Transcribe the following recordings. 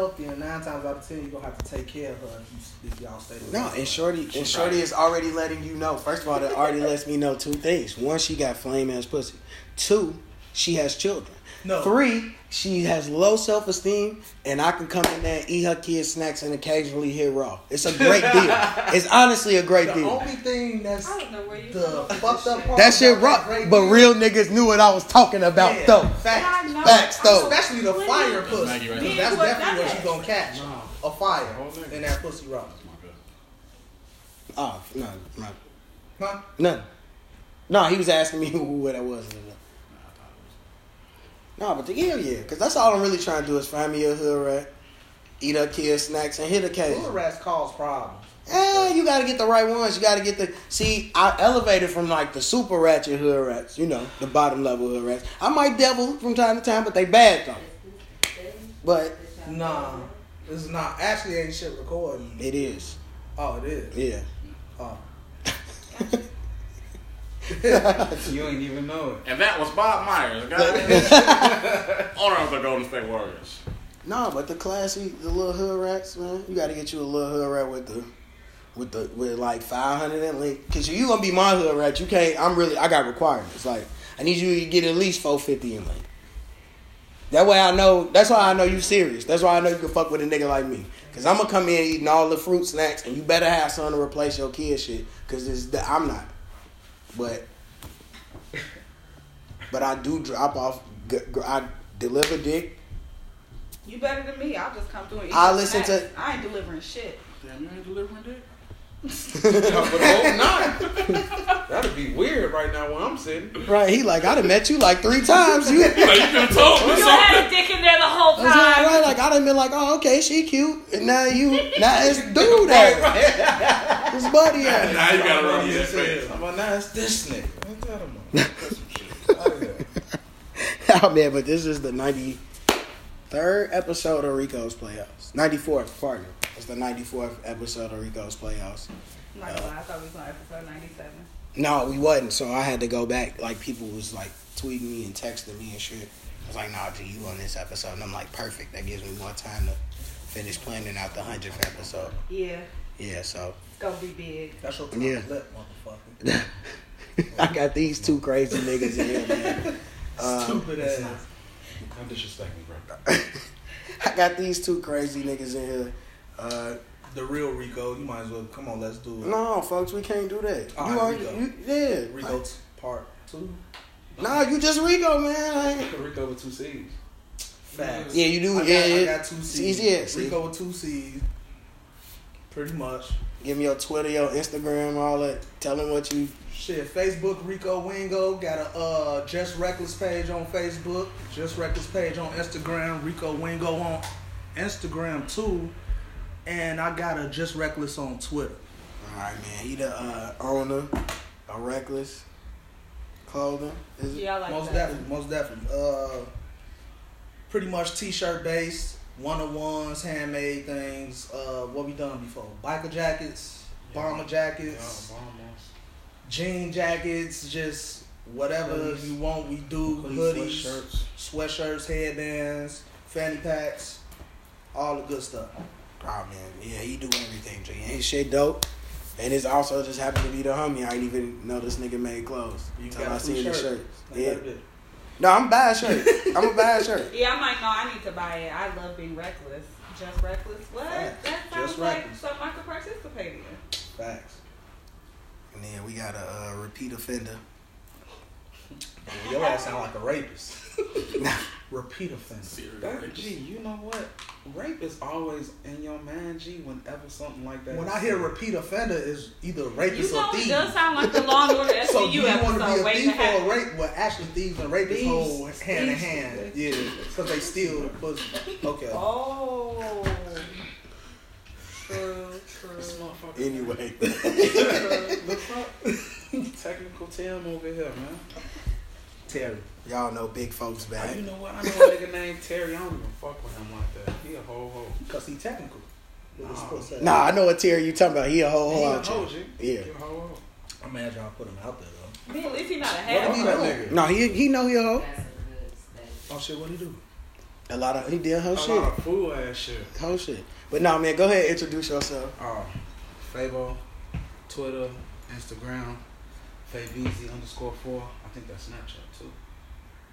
healthy, and nine times out of ten, you're gonna have to take care of her if, you, if y'all stay. No, and Shorty and Shorty is already letting you know. First of all, that already lets me know two things. One, she got flame ass pussy. Two, she has children. No. Three, she has low self esteem, and I can come in there and eat her kids' snacks and occasionally hit raw. It's a great deal. It's honestly a great The deal. The only thing that's I don't know where the come up with fucked up part. That shit about rock, but deal- real niggas knew what I was talking about Yeah, though. Facts. Know. Facts, though. Especially the fire pussy. Maggie right Because that's Yeah, definitely what what you gonna catch. Nah. A fire Whole in that pussy rock. That's my good. Oh no, no, Huh? none. No, he was asking me who, who that was. No, but the hell yeah, because that's all I'm really trying to do is find me a hood rat, eat her kids' snacks, and hit a case. Hood rats cause problems. Eh, you gotta get the right ones. You gotta get the see. I elevated from like the super ratchet hood rats, you know, the bottom level hood rats. I might devil from time to time, but they bad though. But Nah, this is not. Actually, ain't shit recording. it is, Oh, it is. yeah. Oh. You ain't even know it. And that was Bob Myers, guys. owner of the Golden State Warriors. No, but the classy, the little hood rats, man. You gotta get you a little hood rat with the, with the, with like five hundred and like, cause you gonna be my hood rat. You can't. I'm really. I got requirements. Like I need you to get at least four fifty in link. That way I know. That's why I know you serious. That's why I know you can fuck with a nigga like me. Cause I'm gonna come in eating all the fruit snacks, and you better have something to replace your kid shit. Cause it's the, I'm not. But, but I do drop off. g- g- I deliver dick. You better than me. I'll just come through and eat I your listen to- I ain't delivering shit. Damn, you ain't delivering dick? I would hope not. That'd be weird right now where I'm sitting. Right, he like I done met you like three times. You, Like, you could have told me You had a dick in there the whole That's right, time. right. Like I done been like, oh, okay, she cute, and now you, now it's dude there, his buddy there. Now you gotta rub Somebody that just said, face. "Somebody, Now it's this nigga. What tell him about? Put some shit out of there. oh man, but this is the ninety third episode of Rico's Playhouse. Ninety fourth, pardon. It's the ninety fourth episode of Rico's Playhouse. I'm not gonna lie, I thought we was on episode 97. No, we wasn't. So I had to go back. Like people was like tweeting me and texting me and shit. I was like, nah, G, you on this episode? And I'm like, perfect. That gives me more time to finish planning out the hundredth episode. Yeah, Yeah, so it's gonna be big. That's your tongue Yeah. lip, motherfucker. I got these two crazy niggas in here, man. Um, Stupid ass. Don't disrespect me, bro. I got these two crazy niggas in here. Uh, The real Rico. You might as well come on. Let's do it. no, folks, we can't do that. All you right, already, Rico. you, yeah. Rico t- part two. Nah, you just Rico, man. Like, Rico with two C's. Facts. yeah, you do. I got, yeah, I got two C's. C's, yeah, see. Rico with two C's. Pretty much. Give me your Twitter, your Instagram, all that. Tell them what you. Shit, Facebook Rico Wingo got a uh, Just Reckless page on Facebook, Just Reckless page on Instagram, Rico Wingo on Instagram too, and I got a Just Reckless on Twitter. All right, man. He the uh, owner of Reckless Clothing. Is it? Yeah, I like most that. definitely, most definitely. Uh, pretty much t-shirt based, one of ones, handmade things. Uh, what we done before? Biker jackets, bomber jackets, jean jackets, just whatever Hoodies. you want. We do Hoodies, hoodies, sweatshirts. sweatshirts, headbands, fanny packs, all the good stuff. Oh man, yeah, he do everything. G. Ain't shit dope, and it's also just happened to be the homie. I didn't even know this nigga made clothes until I I a seen free the shirt. shirt. Yeah, no, I'm a bad shirt. I'm a bad shirt. Yeah, I'm like, no, I need to buy it. I love being reckless. Just reckless. What? Facts. That sounds Just like reckless. something I could participate in. Facts. And then we got a uh, repeat offender. Your ass sound like a rapist. Repeat offender. That, G, you know what? Rape is always in your mind, G, whenever something like that. When is I hear said. repeat offender, is either You rapist know, or it thief. does sound like the Law and Order SVU So do you want to be a thief or a rape? Well, actually, thieves and rapists Thieves. hold hand in hand. Yeah, because they steal the pussy. Okay. Oh. True, true. Anyway, the fuck? Technical Tim over here, man. Terry. Y'all know big folks Oh, you know what? I know a nigga named Terry. I don't even fuck with him like that. He a hoe hoe. Because he technical. With his Nah. I know what Terry you talking about. He a whole He a out hoe, Yeah. He a hoe hoe. I'm mad y'all put him out there, though. At least he not a What he that nigga? No, he he know he a hoe. Oh, shit, what he do? A lot of he did whole A shit, lot of fool ass shit. whole shit. But no, man, go ahead, and introduce yourself. Oh, Fabo, Twitter, Instagram, Fabeezy underscore four. I think that's Snapchat too.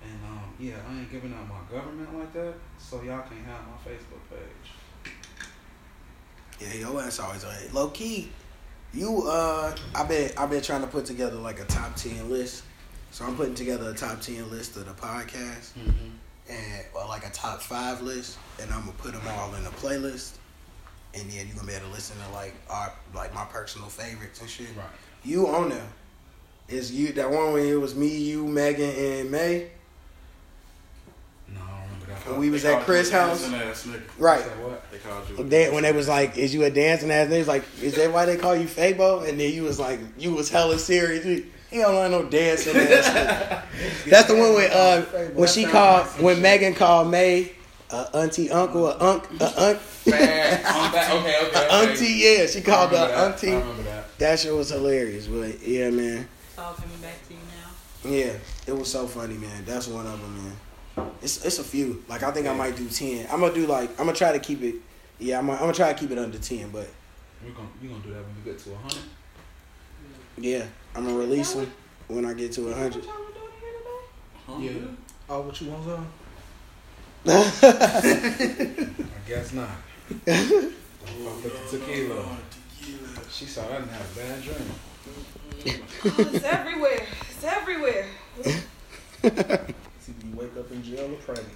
And um, yeah, I ain't giving out my government like that, so y'all can't have my Facebook page. Yeah, yo ass always on it. Low key, you uh, I been I've been trying to put together like a top ten list. So I'm putting together a top ten list of the podcast Mm-hmm. and or like a top five list, and I'm gonna put them all in a playlist. And then you're gonna be able to listen to like our like my personal favorites and shit. Right. You on there? Is you that one when it was me, you, Megan, and May? No, I don't remember that. When we was at Chris' house, nigga. right? They called you. They, when they was like, "Is you a dancing ass?" They was like, "Is that why they call you Fabo?" And then you was like, "You was hella serious." You- He don't want no dancing ass. nigga. That's the one with uh when she called when Megan called May, uh, auntie, uncle, a unk, a unk, Bad. I'm. Okay, okay. a okay. auntie. Yeah, she called I her remember that. I auntie. remember that. That shit was hilarious. But yeah, man, It's all coming back to you now. yeah, it was so funny, man. That's one of them, man. It's it's a few. Like I think I might do ten. I'm gonna do like I'm gonna try to keep it. Yeah, I'm gonna, I'm gonna try to keep it under ten, but We're gonna we gonna do that when we get to hundred. yeah, I'm gonna release them when I get to hundred. Huh? Yeah. Oh, what you want, son? I guess not. Fuck with the tequila. She saw that and had a bad dream. Oh. It's everywhere. See, you wake up in jail or pregnant.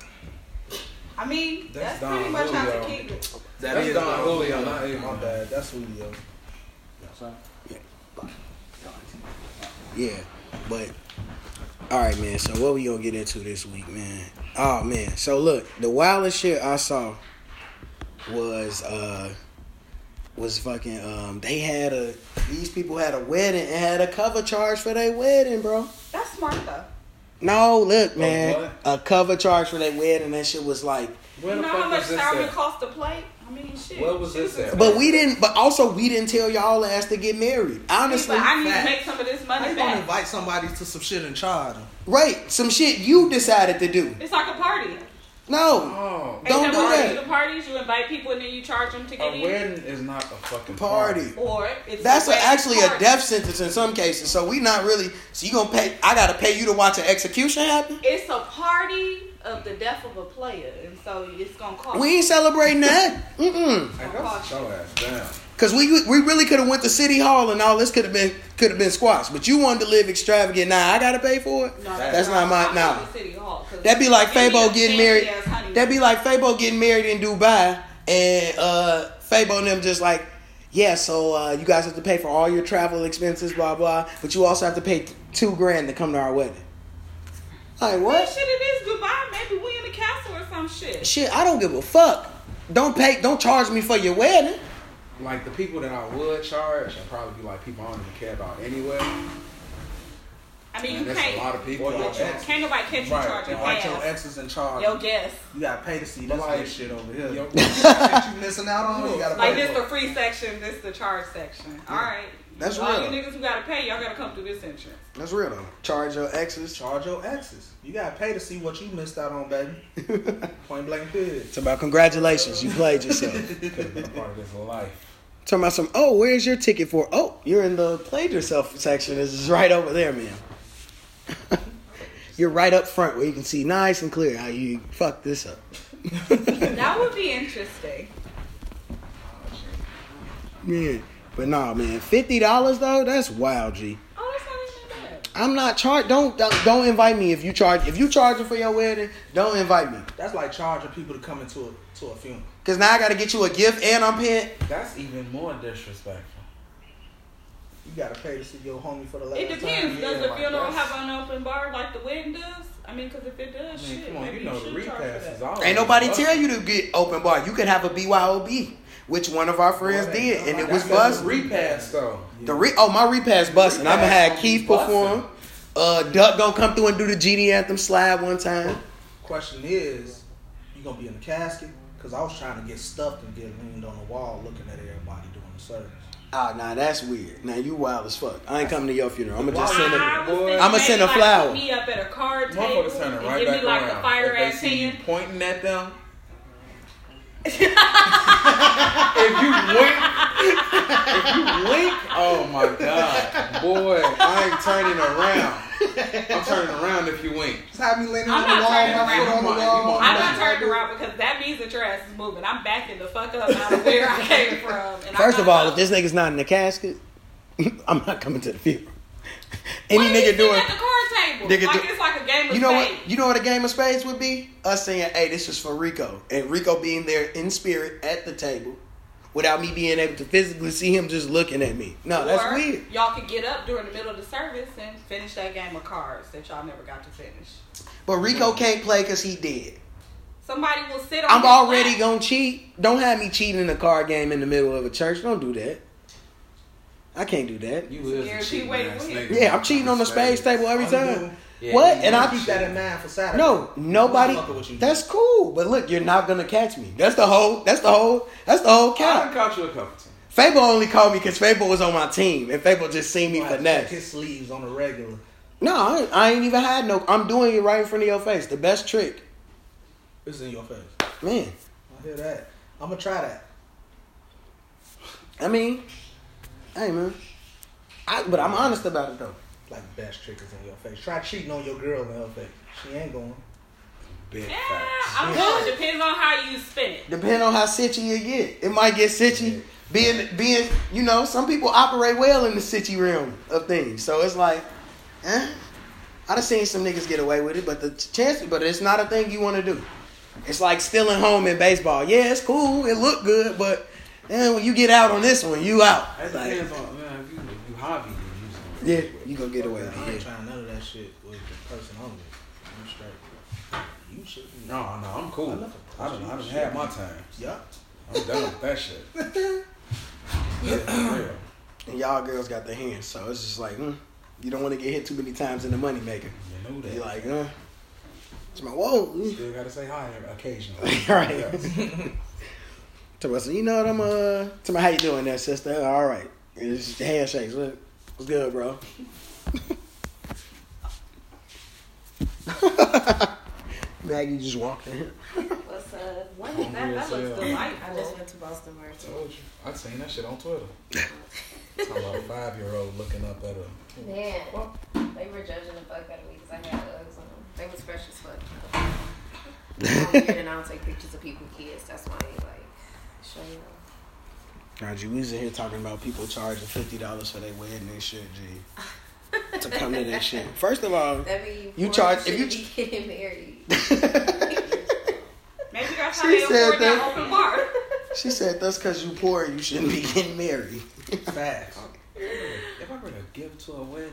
I mean, That's that's, pretty Don much how Julio. to keep it. That That's is Don Don Julio, Julio. not Avon. My bad. That's Julio. Yeah, yeah, but all right, man. So what we gonna get into this week, man? Oh man. So look, the wildest shit I saw was uh was fucking um they had a these people had a wedding and had a cover charge for their wedding, bro. That's smart though. No, look, man, what? a cover charge for their wedding. That shit was like, Where you the know how much was this salmon at? cost a plate? I mean, shit. Where was this at? but we didn't. But also, we didn't tell y'all ass to get married. Honestly, But I need fact. to make some of this How money you gonna back. invite somebody to some shit and charge them? right? Some shit you decided to do. It's like a party. No, Oh, Don't do party that. The parties you invite people and then you charge them to get a in. wedding is not a fucking party. Or it's That's a a, wedding actually a death sentence in some cases. So we not really. So you gonna pay? I gotta pay you to watch an execution happen? It's a party of the death of a player, and so it's gonna cost. We ain't celebrating that. Mm Hey, go sit your ass down. Cause we we really could have went to city hall and all this could have been could have been squashed. But you wanted to live extravagant. Now I gotta pay for it. No, That's not my- I'm nah. going to City Hall, 'cause That'd be like give Fabo getting married. ass honeymoon. That'd be like Fabo getting married in Dubai and uh Fabo and them just like, yeah, so uh, you guys have to pay for all your travel expenses, blah blah. But you also have to pay t- two grand to come to our wedding. Like what? shit, it is Dubai. Maybe we in the castle or some shit. Shit, I don't give a fuck. Don't pay. Don't charge me for your wedding. Like the people that I would charge, I'd probably be like people I don't even care about anyway. I mean, Man, you there's can't. a lot of people. Or your out you, ex. can't nobody catch you Right. charging Invite your half. exes and charge. Yo, them. guess. You gotta pay to see this like- shit over here. Yo, shit you missing out on. You gotta Like pay this for the free section, this the charge section. All right. That's real. All you niggas who gotta pay, y'all gotta come through this entrance. That's real though. Charge your exes. Charge your exes. You gotta pay to see what you missed out on, baby. Point blank period. It's about congratulations. You played yourself. could have been a part of this life. Talking about some. Oh, where's your ticket for? Oh, you're in the played yourself section. This is right over there, man. you're right up front where you can see nice and clear how you fucked this up. that would be interesting. Yeah, but nah, man. Fifty dollars though, that's wild, G. Oh, that's not even bad. I'm not charged. Don't, don't don't invite me if you charge. If you charging for your wedding, don't invite me. That's like charging people to come into a to a funeral. Cause now I gotta get you a gift and I'm paying. That's even more disrespectful. You gotta pay to see your homie for the last It time. depends. Yeah, Does the like, funeral that's- have an open bar like the wedding does? I mean, because if it does, I mean, shit, come on, maybe you know should the charge for repass that. is all. Ain't nobody tell you to get open bar. You could have a BYOB, which one of our friends Boy, did, and it was That's repass though. The re- oh my repass busting. I'm gonna have Keith perform. Uh, Duck gonna come through and do the GD anthem slide one time. Question is, you gonna be in the casket? Cause I was trying to get stuffed and get leaned on the wall, looking at everybody doing the service. Oh, nah, that's weird. Now you wild as fuck. I ain't coming to your funeral. I'm gonna just send I, a. I was Boy. thinking I'ma send a flower. put Me up at a card table and right give me like around. the fire if they ass hand. pointing at them. If you wink, if you wink, oh my god, boy, I ain't turning around. I'm turning around if you wink. Just have me leaning I'm on the wall, my foot on the wall. I'm not turning around because that means that your ass is moving. I'm backing the fuck up out of where I came from. And First of not all, if this nigga's not in the casket, I'm not coming to the funeral. Why Any you nigga sitting doing. At the card table. Nigga like it's like a game of You know what? You know what a game of spades would be? Us saying, "Hey, this is for Rico," and Rico being there in spirit at the table, without me being able to physically see him just looking at me. No, that's weird. Y'all could get up during the middle of the service and finish that game of cards that y'all never got to finish. But Rico can't play because he dead. Somebody will sit on. I'm already lap. gonna cheat. Don't have me cheating in a card game in the middle of a church. Don't do that. I can't do that. You is cheating way to ass win. nigga. Yeah, I'm cheating on the spades table every time. Yeah, what? And I Keep that in mind for Saturday. no nobody. I'm fucking with you. That's cool, but look, you're not gonna catch me. That's the whole. That's the whole. That's the whole I count. done caught you a couple times. Fabo only called me because Fabo was on my team, and Fabo just seen me You gonna have to check finesse. his sleeves on the regular. No, I ain't, I ain't even had no. I'm doing it right in front of your face. The best trick, It's in your face. man. I hear that. I'm gonna try that. I mean, hey man, I, but I'm honest about it though. Like best trick is in your face. Try cheating on your girl in her face. She ain't going. Big Yeah, facts. I don't know. It depends on how you spin it. Depending on how sitchy you get, it might get sitchy. Being, being, you know, some people operate well in the sitchy realm of things. So it's like, eh. I done seen some niggas get away with it, but the chance, but it's not a thing you want to do. It's like stealing home in baseball. Yeah, it's cool. It looked good, but then when you get out on this one, you out. That Like, depends on man. If you, if you hobby, you use yeah, you gonna get away with I it. ain't Yeah. trying none of that shit with the person I'm with. I'm straight. You should. No, no, I'm cool. I done, I done had my time. Yeah. I'm done with that shit. Yeah, real. And y'all girls got the hands, so it's just like, mm, you don't want to get hit too many times in the money maker. You know that. You're like, uh, it's my whoa. Still gotta say hi occasionally. right. Yeah. Tell us, you know what I'm uh to me how you doing there, sister? All right. It's just handshakes. What, what's good, bro? Maggie just walked in. What's up? What Hungry that? That looks hell. delightful. I just went to Boston Market. Told you. I'd seen that shit on Twitter. Talking about a five year old looking up at a. Man, they were judging the fuck out of me because I had Uggs on. They was fresh as fuck. I'm weird and I don't take pictures of people kids. That's why I ain't like show you. Now, G, we was in here talking about people charging fifty dollars for their wedding and shit, G. to come to this shit. First of all, You charge- if you shouldn't be getting married. Maybe that's how She they said afford that that. open bar. she said that's because you poor, you shouldn't be getting married. Facts. If I bring to give to a wedding,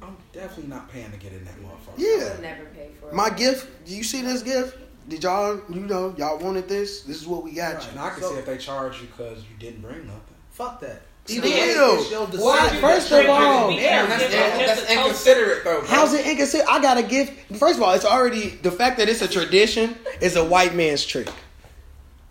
I'm definitely not paying to get in that motherfucker. I Yeah. would never pay for it. My gift, do you see this gift? Did y'all, you know, y'all wanted this? This is what we got And you. I can So- see if they charge you because you didn't bring nothing. Fuck that. Still. Either way, it's your decision. Why? First of all, Yeah, that's, inconsiderate though. Bro. How's it inconsiderate? I got a gift. First of all, it's already the fact that it's a tradition is a white man's trick.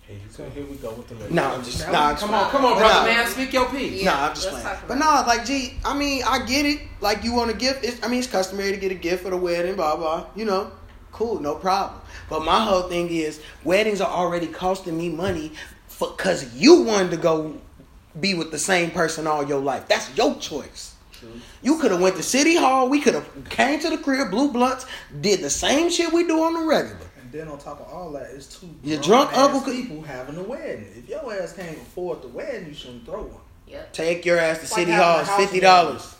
Here So here we go with the list. Nah, I'm just Now nah. we- Come on, come on, brother nah. man. Speak your piece. Yeah, nah, I'm just playing. But about nah, like, gee, I mean, I get it. Like, you want a gift. It's, I mean, it's customary to get a gift for the wedding, blah blah. You know, cool, no problem. But my whole thing is, weddings are already costing me money because you wanted to go be with the same person all your life. That's your choice. You could have went to City Hall. We could have came to the crib, blue blunts, did the same shit we do on the regular. And then on top of all that, it's two Your drunk grown-ass uncle people having a wedding. If your ass can't afford the wedding, you shouldn't throw one. Yep. Take your ass to Like City having Hall. It's fifty dollars.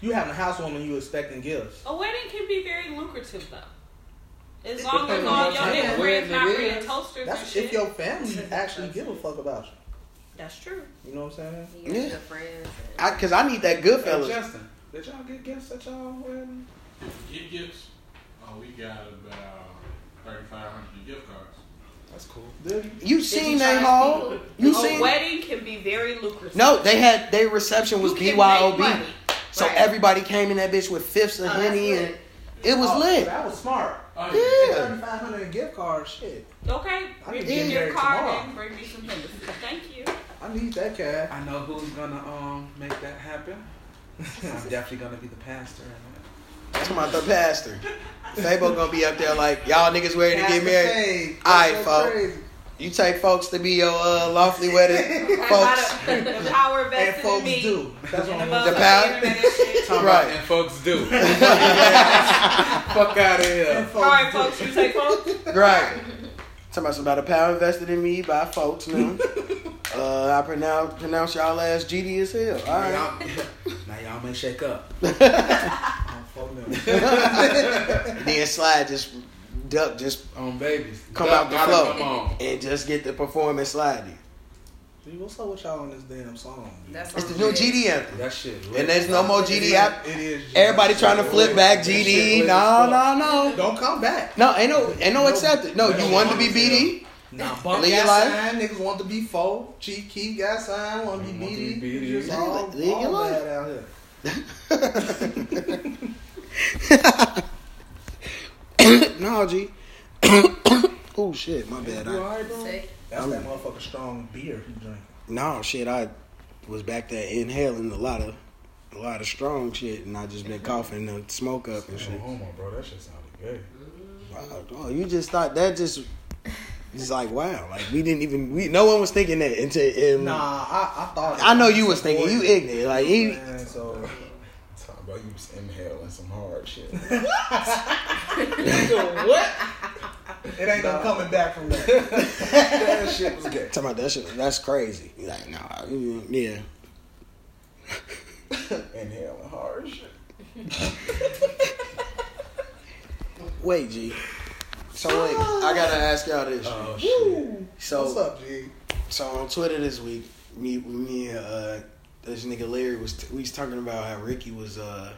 You having a housewarming, you expecting gifts. A wedding can be very lucrative though. As long as depends all on your what nigga friends not wedding it bringing is. toasters and That's shit. if your family actually give a fuck about you. That's true. You know what I'm saying? Yeah. yeah. friends. I, Cause I need that Hey, Goodfellas. Justin, did y'all get gifts at y'all wedding? Gift gifts. Oh, we got about thirty-five hundred gift cards. That's cool. You seen that charge hall? people? You a wedding can be very lucrative. No, they had their reception was BYOB. So Right. everybody came in that bitch with fifths of Oh, that's henny and it was Oh, lit. That was smart. Oh, Yeah. Thirty-five hundred gift card, shit. Okay, I bring can me get your married card tomorrow. and bring me some Hennessy. Thank you. I I need that cash. I know who's gonna um make that happen. I'm definitely gonna be the pastor. in Talking about the pastor. Fabo gonna be up there like y'all niggas ready to get married. All right, folks. Crazy. You take folks to be your uh, lawfully wedded folks. The power And vested in folks do. That's what I'm the gonna The power- motherfucking internet and shit. Talking Right. about and folks do. Fuck out of here. Folks All right, do. folks, you take folks. Right. Talking about some about a power invested in me by folks now. Uh, I pronounce pronounce y'all ass GD as hell. All Now right. y'all, now y'all may shake up. Fuck them. Then slide just duck just On babies. come Duck out the gotta flow Come on. and just get the performance sliding. Dude, what's up with y'all on this damn song? That's It's the new lit. GD anthem. That shit. And there's no more It GD is- app. It is. Everybody trying to flip back GD. No, no, no. Don't come back. No, ain't no, ain't no No, accepted. No, no, you wanted to be BD. Nah, Bump Live got your life. signed. Niggas want to be four. Chief Keef got signed. Want to be Want to be BD. BD. Just all, Live your all life. bad out here. no, G. oh shit, my bad. You I, alright, bro? That's I'm- that motherfucking strong beer he drinking. no shit, I was back there inhaling a lot of, a lot of strong shit, and I just been coughing the smoke up and No shit. homo, bro. That shit sounded gay. Wow, oh, you just thought that just. It's like wow, like we didn't even we no one was thinking that until um, Nah, I, I thought. I know you was thinking you ignorant like he Man, so Talking about you was inhaling some hard shit. what? It ain't no coming back from that. that shit was gay. talking about that shit that's crazy like nah mm, yeah Inhaling hard shit. wait G so wait I gotta ask y'all this Oh shit. so What's up, G? So on Twitter this week, me, me, and uh, this nigga Larry was we was talking about how Ricky was uh,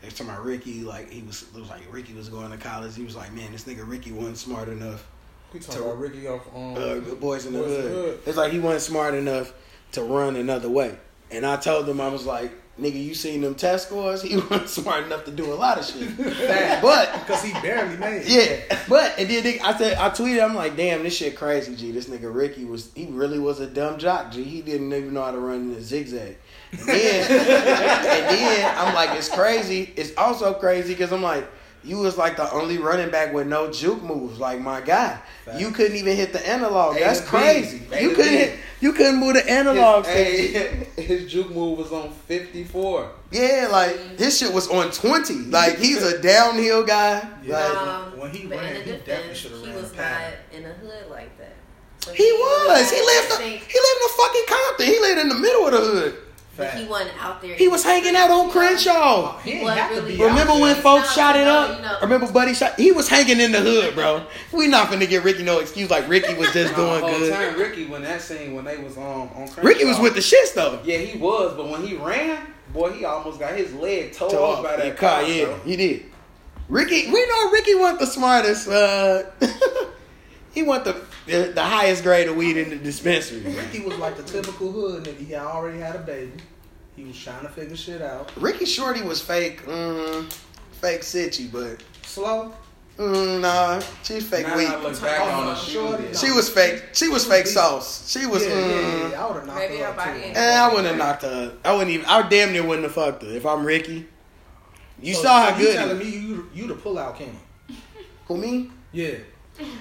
they was talking about Ricky like he was it was like Ricky was going to college. He was like, man, this nigga Ricky wasn't smart enough. We talking about Ricky off on Uh, the boys in the Boys hood. Hood. It's like he wasn't smart enough to run another way. And I told him I was like, nigga, you seen them test scores? He wasn't smart enough to do a lot of shit. but Because he barely made it. yeah, but and then I said I tweeted I'm like, damn, this shit crazy, G. This nigga Ricky was he really was a dumb jock, G. He didn't even know how to run the zigzag. And then, and then I'm like, it's crazy. It's also crazy because I'm like, you was like the only running back with no juke moves, like my guy. You couldn't even hit the analog. A That's B. crazy. A You couldn't hit. You couldn't move the analog. His, stick, hey, his juke move was on 54. Yeah, like his shit was on twenty. Like he's a downhill guy. Yeah. Like, Um, when he ran, in he the definitely should've he ran was the not in a hood like that. So He really was. He lived. I He lived in the fucking Compton. He lived in the middle of the hood. That he wasn't out there. He was hanging out on Crenshaw. He ain't What really- Remember when folks Nah, shot it you up? you know. Remember Buddy shot? He was hanging in the hood, bro. We not gonna get Ricky no excuse like Ricky was just doing the good. time, Ricky, when that scene, when they was um, on Crenshaw, Ricky was with the shits though. Yeah, he was, but when he ran, boy, he almost got his leg tore Toe off by that He caught, car, yeah, bro. he did. Ricky, we know Ricky wasn't the smartest. Uh, he went the, the the highest grade of weed in the dispensary. Ricky was like the typical hood nigga. He already had a baby. He was trying to figure shit out. Ricky Shorty was fake, mm, fake sitchy, but Slow. mm, nah, she's fake Now weed. I look back Oh, on her, she shorty, was- no. She was fake. She was fake sauce. She was. yeah, mm, yeah, yeah. I would have knocked Maybe her her up body too. Eh, I wouldn't have knocked her. I wouldn't even. I damn near wouldn't have fucked her if I'm Ricky. You So- saw so how You good. telling me you you the pullout king? Who me? Yeah.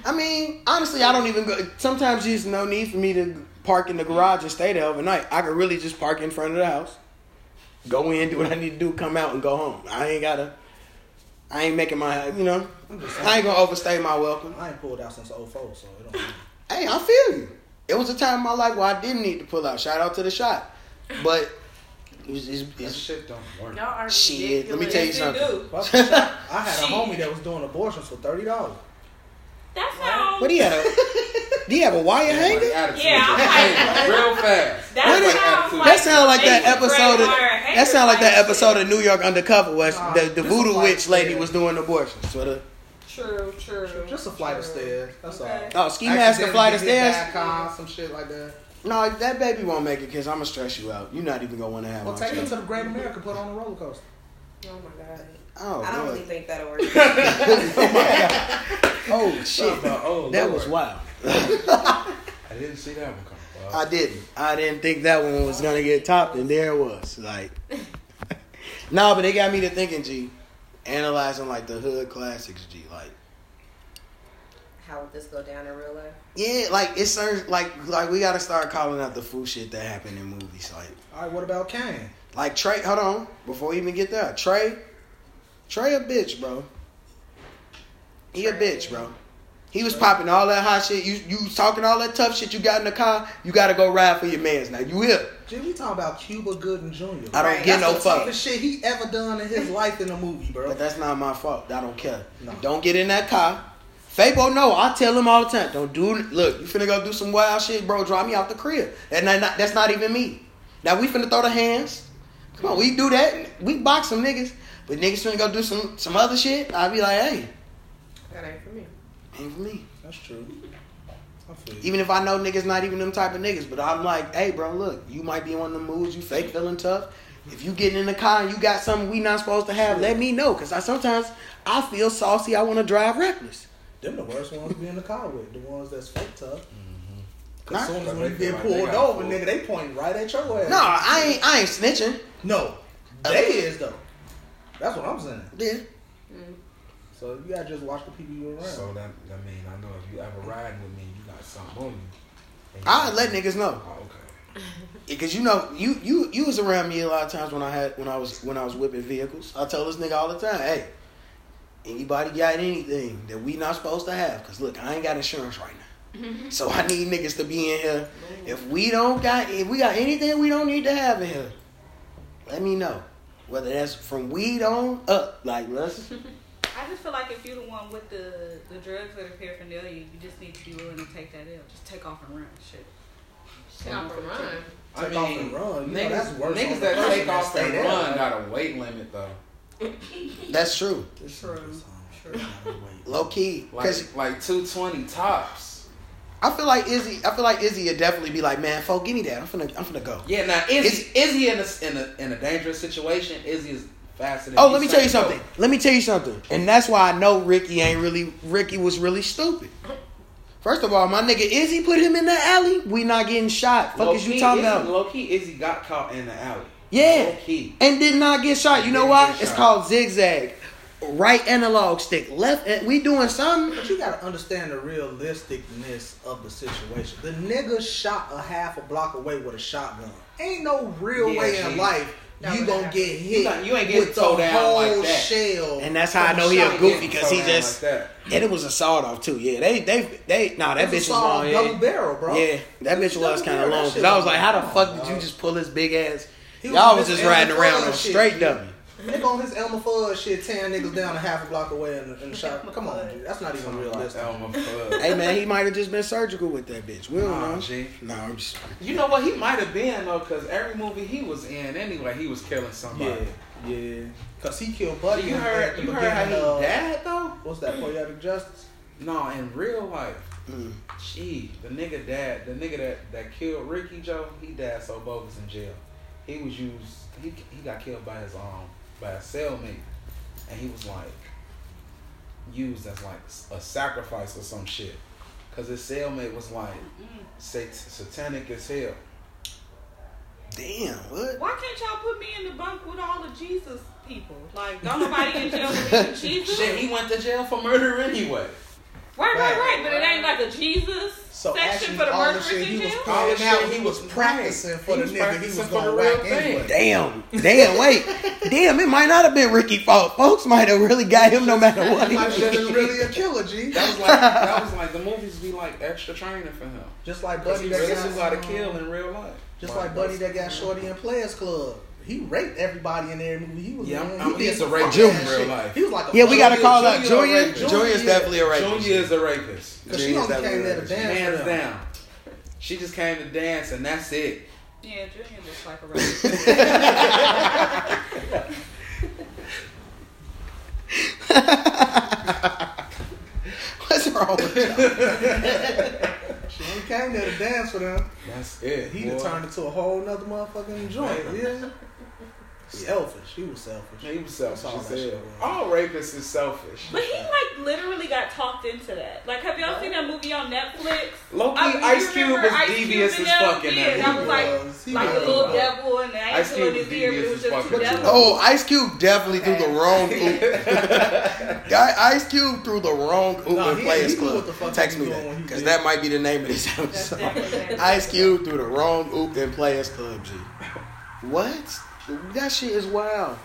I mean, honestly, I don't even go. Sometimes there's no need for me to park in the garage and stay there overnight. I could really just park in front of the house, go in, do what I need to do, come out, and go home. I ain't gotta. I ain't making my. You know, I'm just I ain't gonna overstay my welcome. I ain't pulled out since 04, so it don't. Hey, I feel you. It was a time in my life where I didn't need to pull out. Shout out to the shot, but it was. It's, That it's, shit don't work. Y'all are Shit, let me ridiculous. tell you something. do. Fuck the shot. I had a homie that was doing abortions for thirty dollars. That sounds. what do you have? A, do you have a wire hanger? Yeah, I'm real fast. That What is- sounds like That sound like that episode. Of, that sound like that episode of New York Undercover where Nah, the, the voodoo like witch lady that. was doing abortions. So the True, true. Just a flight of stairs. That's Okay. all. oh ski mask and flight of stairs. get hit by a car, some shit like that. No, that baby won't make it because I'm gonna stress you out. You're not even gonna want to have Well, take her child. to the Great America, put on a roller coaster. Oh my god. Oh, I don't really think that'll work. oh Oh, shit, Oh, that Lord. was wild. I didn't see that one coming. Bob. I didn't. I didn't think that one was gonna get topped, and there it was. Like, no, but they got me to thinking. G, analyzing like the hood classics. G, like, How would this go down in real life? yeah, like it's like like we gotta start calling out the fool shit that happened in movies. Like, All right, what about Kane? like Trey. Hold on, before we even get there, Trey. Trey a bitch, bro. He a bitch, bro. He was popping all that hot shit. You you was talking all that tough shit you got in the car. You gotta go ride for your mans now. You here? Jim, we talking about Cuba Gooding Jr. I don't Right. get That's no the fuck. toughest shit he ever done in his life in a movie, bro. But that's not my fault. I don't care. No. Don't get in that car. Fabo, no, I tell him all the time. Don't do. Look, you finna go do some wild shit, bro. Drive me out the crib. That not, not- that's not even me. Now we finna throw the hands. Come on, we do that. We box some niggas, but niggas finna go do some some other shit. I be like, hey, That ain't for me. ain't for me. That's true. I feel you. Even if I know niggas not even them type of niggas, but I'm like, hey, bro, look, you might be in one of the moods. You fake feeling tough. If you getting in the car and you got something we not supposed to have, let me know. Cause I sometimes I feel saucy. I want to drive reckless. Them the worst ones to be in the car with. The ones that's fake tough. Mm-hmm. Nah. Cause soon as when you they feel get pulled got over, nigga, they point right at your ass. No, I ain't. I ain't snitching. No, they is though. That's what I'm saying. Yeah. So you gotta just watch the people you around. So that I mean I know if you ever riding with me, you got something on you. I got- let niggas know Oh, okay. because you know you you you was around me a lot of times when I had when I was when I was whipping vehicles. I tell this nigga all the time, hey, anybody got anything that we not supposed to have? Cause look, I ain't got insurance right now, so I need niggas to be in here. If we don't got if we got anything we don't need to have in here, let me know. Whether that's from weed on up, like let's. I just feel like if you're the one with the the drugs or the paraphernalia, you just need to be willing to take that L. Just take off and run. Shit. Shit off and run. I mean, off and run. You know, niggas, that's worse niggas that take off stay and run right? got a weight limit though. That's true. True. Low key, cause Like like two twenty tops. I feel like Izzy. I feel like Izzy would definitely be like, man, folk, give me that. I'm finna, I'm finna go. Yeah, now Izzy, Izzy in a, in a in a dangerous situation. Izzy is faster. Oh, let me tell you Bolt. something. Let me tell you something. And that's why I know Ricky ain't really. Ricky was really stupid. First of all, my nigga Izzy put him in the alley. We not getting shot. Fuck is you talking Izzy, about? Low key, Izzy got caught in the alley. Yeah. Low key. And did not get shot. You know Didn't why? It's shot. called zigzag. Right analog stick. Left. and We doing something. But you gotta understand the realisticness of the situation. The nigga shot a half a block away with a shotgun. Ain't no real Yeah, way in life That you gonna get hit not- you ain't getting with the towed down whole like that. shell. And that's how I know he a goofy because he just. like. And it was a sawed off too. Yeah, they they they. Nah, that bitch was long. Yeah. double barrel, bro. Yeah, that bitch was kind of long. Cause I was was like, how the fuck did you just pull this big ass? Y'all was just riding around on straight G. dummy. Nigga on his Elmer Fudd shit, tearing niggas down a half a block away in the, in the shot. Come on, dude. That's not even Something like realistic. Elmer Fudd. Hey man, he might have just been surgical with that bitch. We don't Nah, know. G. Nah, I'm just. You know what? He might have been though, because every movie he was in, anyway, he was killing somebody. Yeah, yeah. Cause he killed Buddy. You heard? at the You heard how he beginning of- died though? What's that? Poetic Justice. No, in real life, Mm. gee, the nigga died. The nigga that that killed Ricky Joe, he died so bogus in jail. He was used. He he got killed by his um by a cellmate, and he was like used as like a sacrifice or some shit. Cause his cellmate was like sat- satanic as hell. Damn, what? Why can't y'all put me in the bunk with all the Jesus people? Like, don't nobody in jail believe in Jesus? Shit, he went to jail for murder anyway. Right, right, right. But it ain't like a Jesus So section actually, for the all the murderers shit in he was jail. All the shit he was practicing for He the nigga he was gonna the real whack anyway. Damn, damn, wait, damn! It might not have been Ricky fault. Folks might have really got him no matter what. He might have been really a killer, G. That was like that was like the movies be like extra training for him. Just like Buddy he that really got knew how to kill uh, in real life. Just like Buddy that got Shorty in Players Club. He raped everybody in every movie. He was Yeah, in. I'm- He I'm- he's a rapist fuck in real shit. life. He was like a Yeah, we gotta call out Junior Junior. a rapist. Junior's definitely a rapist. Junior is a rapist. Cause she Junior's only came there to dance Hands down. She just came to dance and that's it. Yeah, Junior looks like a rapist. What's wrong with you? She only came there to dance for them. That's it. He boy. done turned into a whole nother motherfucking joint. Yeah. Selfish. He was selfish. Man, he was selfish. That's all as that shit was. All rapists is selfish. But he like literally got talked into that. Like, have y'all seen that movie on Netflix? Loki I mean, Ice Cube remember was Ice devious in as fuck in that that movie. was like was. He like was. the little devil and the Ice angel Cube in his was it devious was as just fuck two in that devils. Oh, Ice Cube definitely threw the wrong oop. Guy, Ice Cube threw the wrong oop Nah, in he- Players Club. what the fuck Text me that because that might be the name of this That's episode. Ice Cube threw the wrong oop in Players Club. G. What? That shit is wild.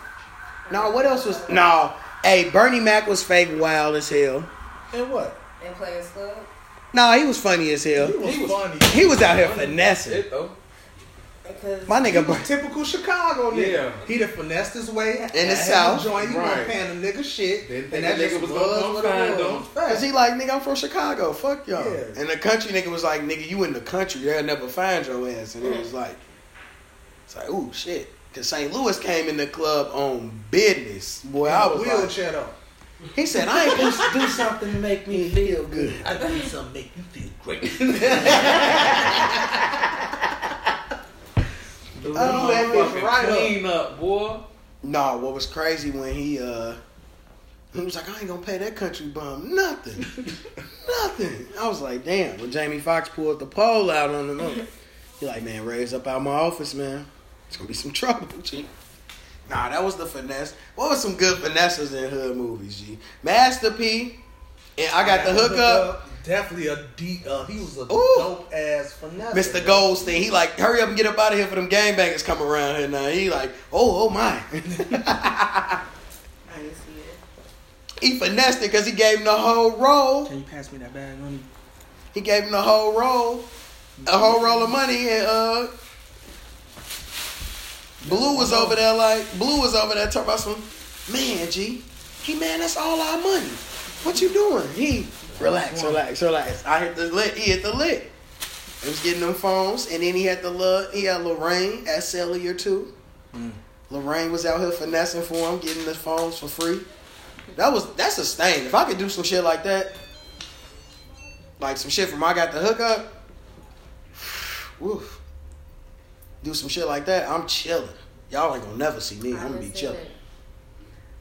No, what else was? No, hey, Bernie Mac was fake wild as hell. And what? And Players Club. No, he was funny as hell. He was, He was- funny. He was out here finessing. It though. Because My He nigga, was typical Chicago nigga. Yeah. He done finessed his way In the South. him Joint. He Right. wasn't paying the nigga shit. Didn't think and the that nigga was was gonna come find him. Cause he like, nigga, I'm from Chicago. Fuck y'all. Yeah. And the country nigga was like, nigga, you in the country, they'll never find your ass. And it was like, it's like, ooh, shit. Cause St. Louis came in the club on business. Boy, I was like, wheelchair though. he said, I ain't supposed to do something to make me feel good. I need something to make you feel great. The Oh, that bitch fucking right up. clean up, boy. Nah, what was crazy when he uh he was like, I ain't gonna pay that country bum nothing. nothing. I was like, damn, when Jamie Foxx pulled the pole out on him, I'm- he like, man, raise up out my office, man. It's gonna be some trouble, G. Nah, that was the finesse. What was some good finesses in hood movies, G? Master P. And I got the hookup. Definitely a deep. Uh, he was a Ooh. dope ass finesse. Mr. Goldstein, he like, hurry up and get up out of here for them gangbangers come around here now. He like, oh, oh my. I didn't see it. he finessed it because he gave him the whole roll. Can you pass me that bag, honey? He gave him the whole roll, a whole roll of money, and uh, Blue was over there like Blue was over there talking about some man, G. He man, that's all our money. What you doing? He relax, relax, relax. I hit the lit. He hit the lit. He was getting them phones, and then he had the love. He had Lorraine at Cellular too. Mm. Lorraine was out here finessing for him, getting the phones for free. That was that's a stain. If I could do some shit like that, like some shit from I got the hookup, woof. Do some shit like that, I'm chilling. Y'all ain't gonna never see me. I'm gonna be chilling.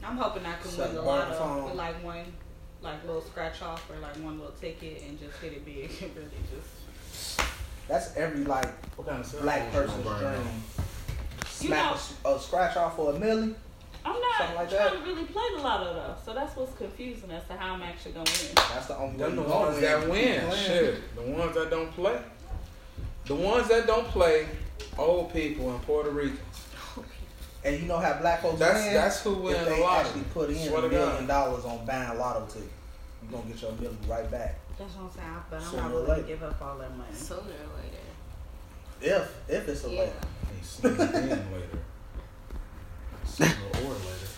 I'm hoping I can Set win the burn lotto phone. with like one, like little scratch off or like one little ticket and just hit it big and really just. That's every like What kind of black person's dream. Smack a, a scratch off for a milli. I'm not Something like trying that. to really play the lotto though, so that's what's confusing as to how I'm actually gonna win. That's the only way Them the you gonna ones that win. Shit. The ones that don't play. The ones that don't play, old people in Puerto Ricans. And you know how black folks That's- win? that's who win If the they lottery. actually put in Swear a million dollars on buying lotto tickets, you gonna get your million right back. That's what I'm saying, but I'm Sooner not willing to give up all that money. Sooner or later. If if it's a Yeah. later. They sneak it in later. Sooner or later.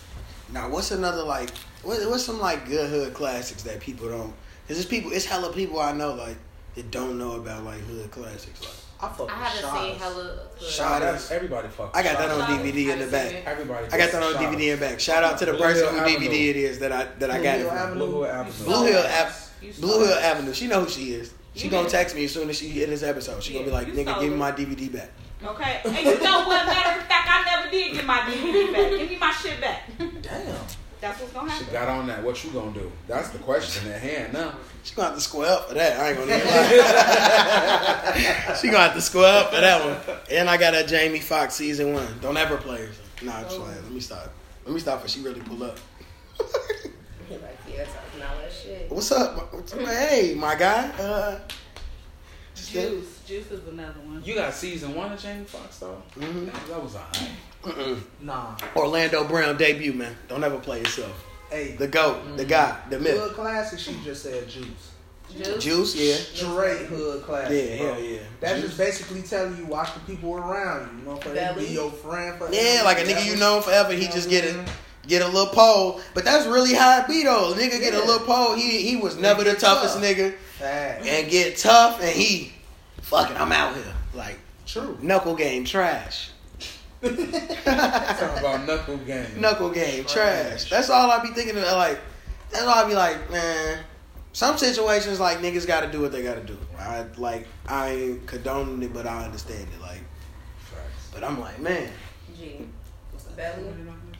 Now, what's another like? What, what's some like good hood classics that people don't? Cause it's people, it's hella people I know like that don't know about like hood classics. Like, I fuck I haven't Shawty's. seen hella. good. Shawty's. That's everybody fuck. I got that on Shawty's. DVD in the back. Everybody. I got that on fucks DVD in back. Shout out to the Blue person Hill who DVD it is that I that I Blue got it from. Avenue. Blue Hill Avenue. Blue Hill Ave- Blue Hill. Avenue. She know who she is. She You gonna did. text me as soon as she hit this episode. She gonna be like, "Nigga, give me my DVD back." Okay, and you know what? Matter of fact, I never did get my DVD back. Give me my shit back. Damn. That's what's gonna She got on that. What you gonna do? That's the question at hand now. She gonna have to square up for that. I ain't gonna lie. she gonna have to square up for that one. And I got a Jamie Foxx season one. Don't ever play her. Nah, I'm just like, let me stop. Let me stop before she really pull up. He like, yeah, that shit. What's up? What's up? Hey, my guy. Uh, Juice, Juice is another one. You got season one of Jamie Foxx though. Mhm. That was alright. Mm-mm. Nah. Orlando Brown debut, man. Don't ever play yourself. Hey, The goat, the mm-hmm. guy, the myth. hood classic. She just said juice. Juice. Juice, yeah. Straight hood classic. Yeah, bro. hell yeah. That's just basically telling you watch the people around you. You know, for they Belly. be your friend. For Yeah, like a nigga you know forever, he just get it. Get a little pole, but that's really how it be though. A nigga get a little pole. He he was never the toughest tough. nigga, Fact. and get tough, and he, fucking I'm out here. Like True. knuckle game trash. Talking about knuckle game. Knuckle game trash. Trash. That's all I be thinking of. Like that's all I be like, man. Some situations like niggas got to do what they got to do. I like I ain't condoning it, but I understand it. Like, Facts. but I'm like, man, G. Belly.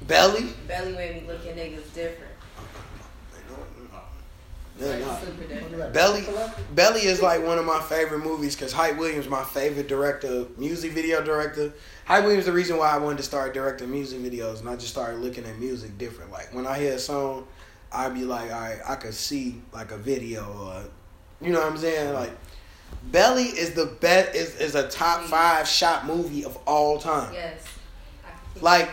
Belly. Belly made me look at niggas different. Yeah, Like, nah. Belly, Belly is like one of my favorite movies because Hype Williams, my favorite director, music video director. Hype Williams, is the reason why I wanted to start directing music videos, and I just started looking at music different. Like when I hear a song, I'd be like, all right, I could see like a video or, you know what I'm saying? Like Belly is the best, is, is a top five shot movie of all time. Yes. Like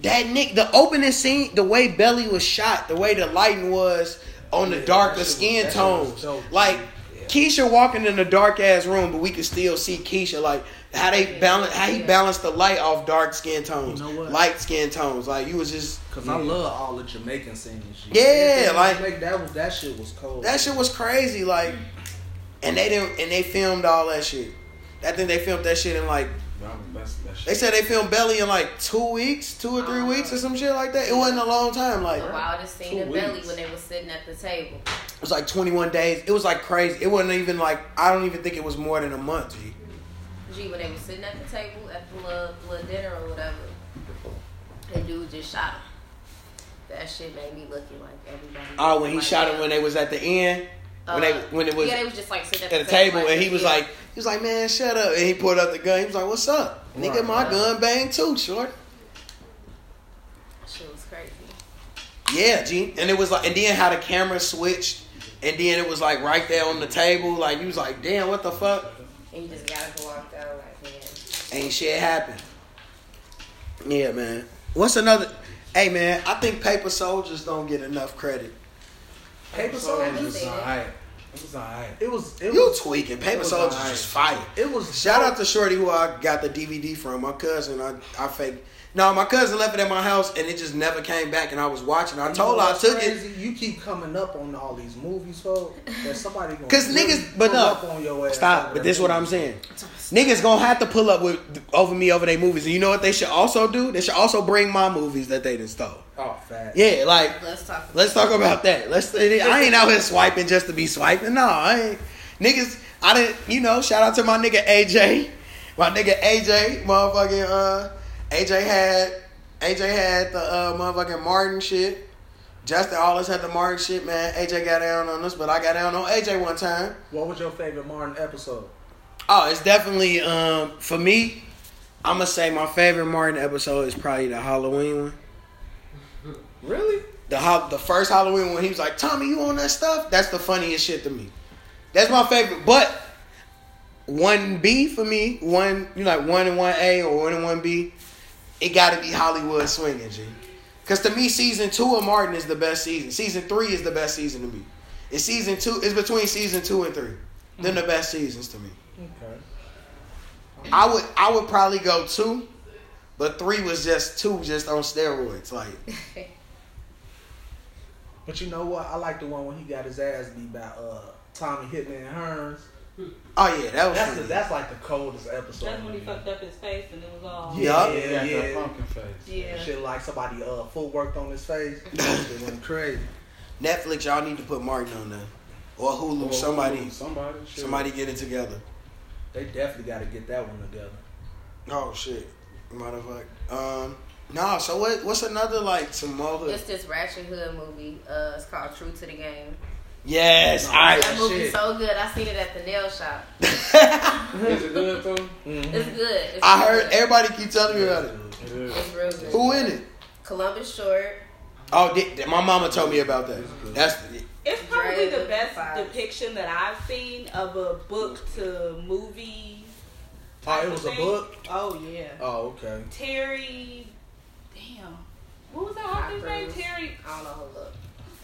that Nick, the opening scene, the way Belly was shot, the way the lighting was on the Yeah, darker skin tones, like yeah. Keisha walking in a dark ass room, but we could still see Keisha. Like how they balance, how he balanced the light off dark skin tones, You know what? light skin tones. Like you was just Cause I love all the Jamaican singing shit. Yeah, like- that was that shit was cold. that shit was crazy. Like, and they didn't, and they filmed all that shit. I think they filmed that shit in like That's, that's they said they filmed Belly in like two weeks, two or three weeks or some shit like that. It wasn't a long time. Like The wildest scene Two in Belly when they was sitting at the table. It was like 21 days. It was like crazy. It wasn't even like I don't even think it was more than a month. G. G, when they was sitting at the table at the little, little dinner or whatever, the dude just shot him. That shit made me looking like everybody. Oh, when he shot yeah. him when they was at the end, when they Uh, when it was yeah, they was just like sitting at at, the table, like, and he was yeah. like he was like, man, shut up, and he pulled out the gun. He was like, what's up, nigga? My right. gun bang too, short. shit was crazy. Yeah, G. And it was like, and then how the camera switched, and then it was like right there on the table. Like you was like, damn, what the fuck? And you just gotta go walk out like, man. Ain't shit happened. Yeah, man. What's another? Hey, man, I think Paper Soldiers don't get enough credit. Paper It Soldiers. was alright. It was alright. It was. It You was. tweaking. Paper it was Soldiers alright. is fire. It was. Shout out to Shorty who I got the DVD from. My cousin, I I fake. No, my cousin left it at my house and it just never came back. And I was watching. I You told her I what's took it. crazy? You keep coming up on all these movies, folks. That somebody gonna 'Cause really niggas- but pull no. up on your ass Stop. But this is what. I'm saying. Niggas gonna have to pull up with over me over their movies. And you know what they should also do? They should also bring my movies that they done stole. Oh, fat. Yeah, like Let's talk. About Let's talk about that. Let's. I ain't out here swiping just to be swiping. No, I ain't. Niggas, I didn't. You know, shout out to my nigga AJ. My nigga AJ, motherfucking. Uh, AJ had. AJ had the uh, motherfucking Martin shit. Justin always had the Martin shit, man. AJ got down on us, but I got down on AJ one time. What was your favorite Martin episode? Oh, it's definitely um for me. I'm gonna say my favorite Martin episode is probably the Halloween one. Really? The ho- the first Halloween when he was like, Tommy, you on that stuff? That's the funniest shit to me. That's my favorite. But one B for me, one you know, like one and one A or one and one B, it got to be Hollywood swinging, G. Because to me, season two of Martin is the best season. Season three is the best season to me. It's season two. It's between season two and three. Then the best seasons to me. Okay. I would I would probably go two, but three was just two, just on steroids. Like But you know what? I like the one when he got his ass beat by uh, Tommy Hitman Hearns. Oh yeah, that was That's the, that's like the coldest episode. That's when he fucked up his face and it was all. Yeah, Yup. He yeah, got yeah. pumpkin face. Yeah. Shit like somebody uh footworked on his face. it went crazy. Netflix, y'all need to put Martin on there. Or Hulu, Or somebody somebody, shit. somebody get it together. They definitely got to get that one together. Oh shit. Motherfucker. Um no, so what what's another like some more? It's this Ratchet Hood movie. Uh, it's called True to the Game. Yes, No, I That movie's shit. so good. I seen it at the nail shop. Is it good though? It's good. It's I good. heard everybody keep telling me about it. It is. It's real good. Who in it? Columbus Short. Oh, di- my mama told me about that. That's It's probably Dre the best vibes. depiction that I've seen of a book to movie. Oh, it was a book. Oh yeah. Oh, okay. Terry. Damn. What was that Tom author's name? Terry. I don't know. Hold up.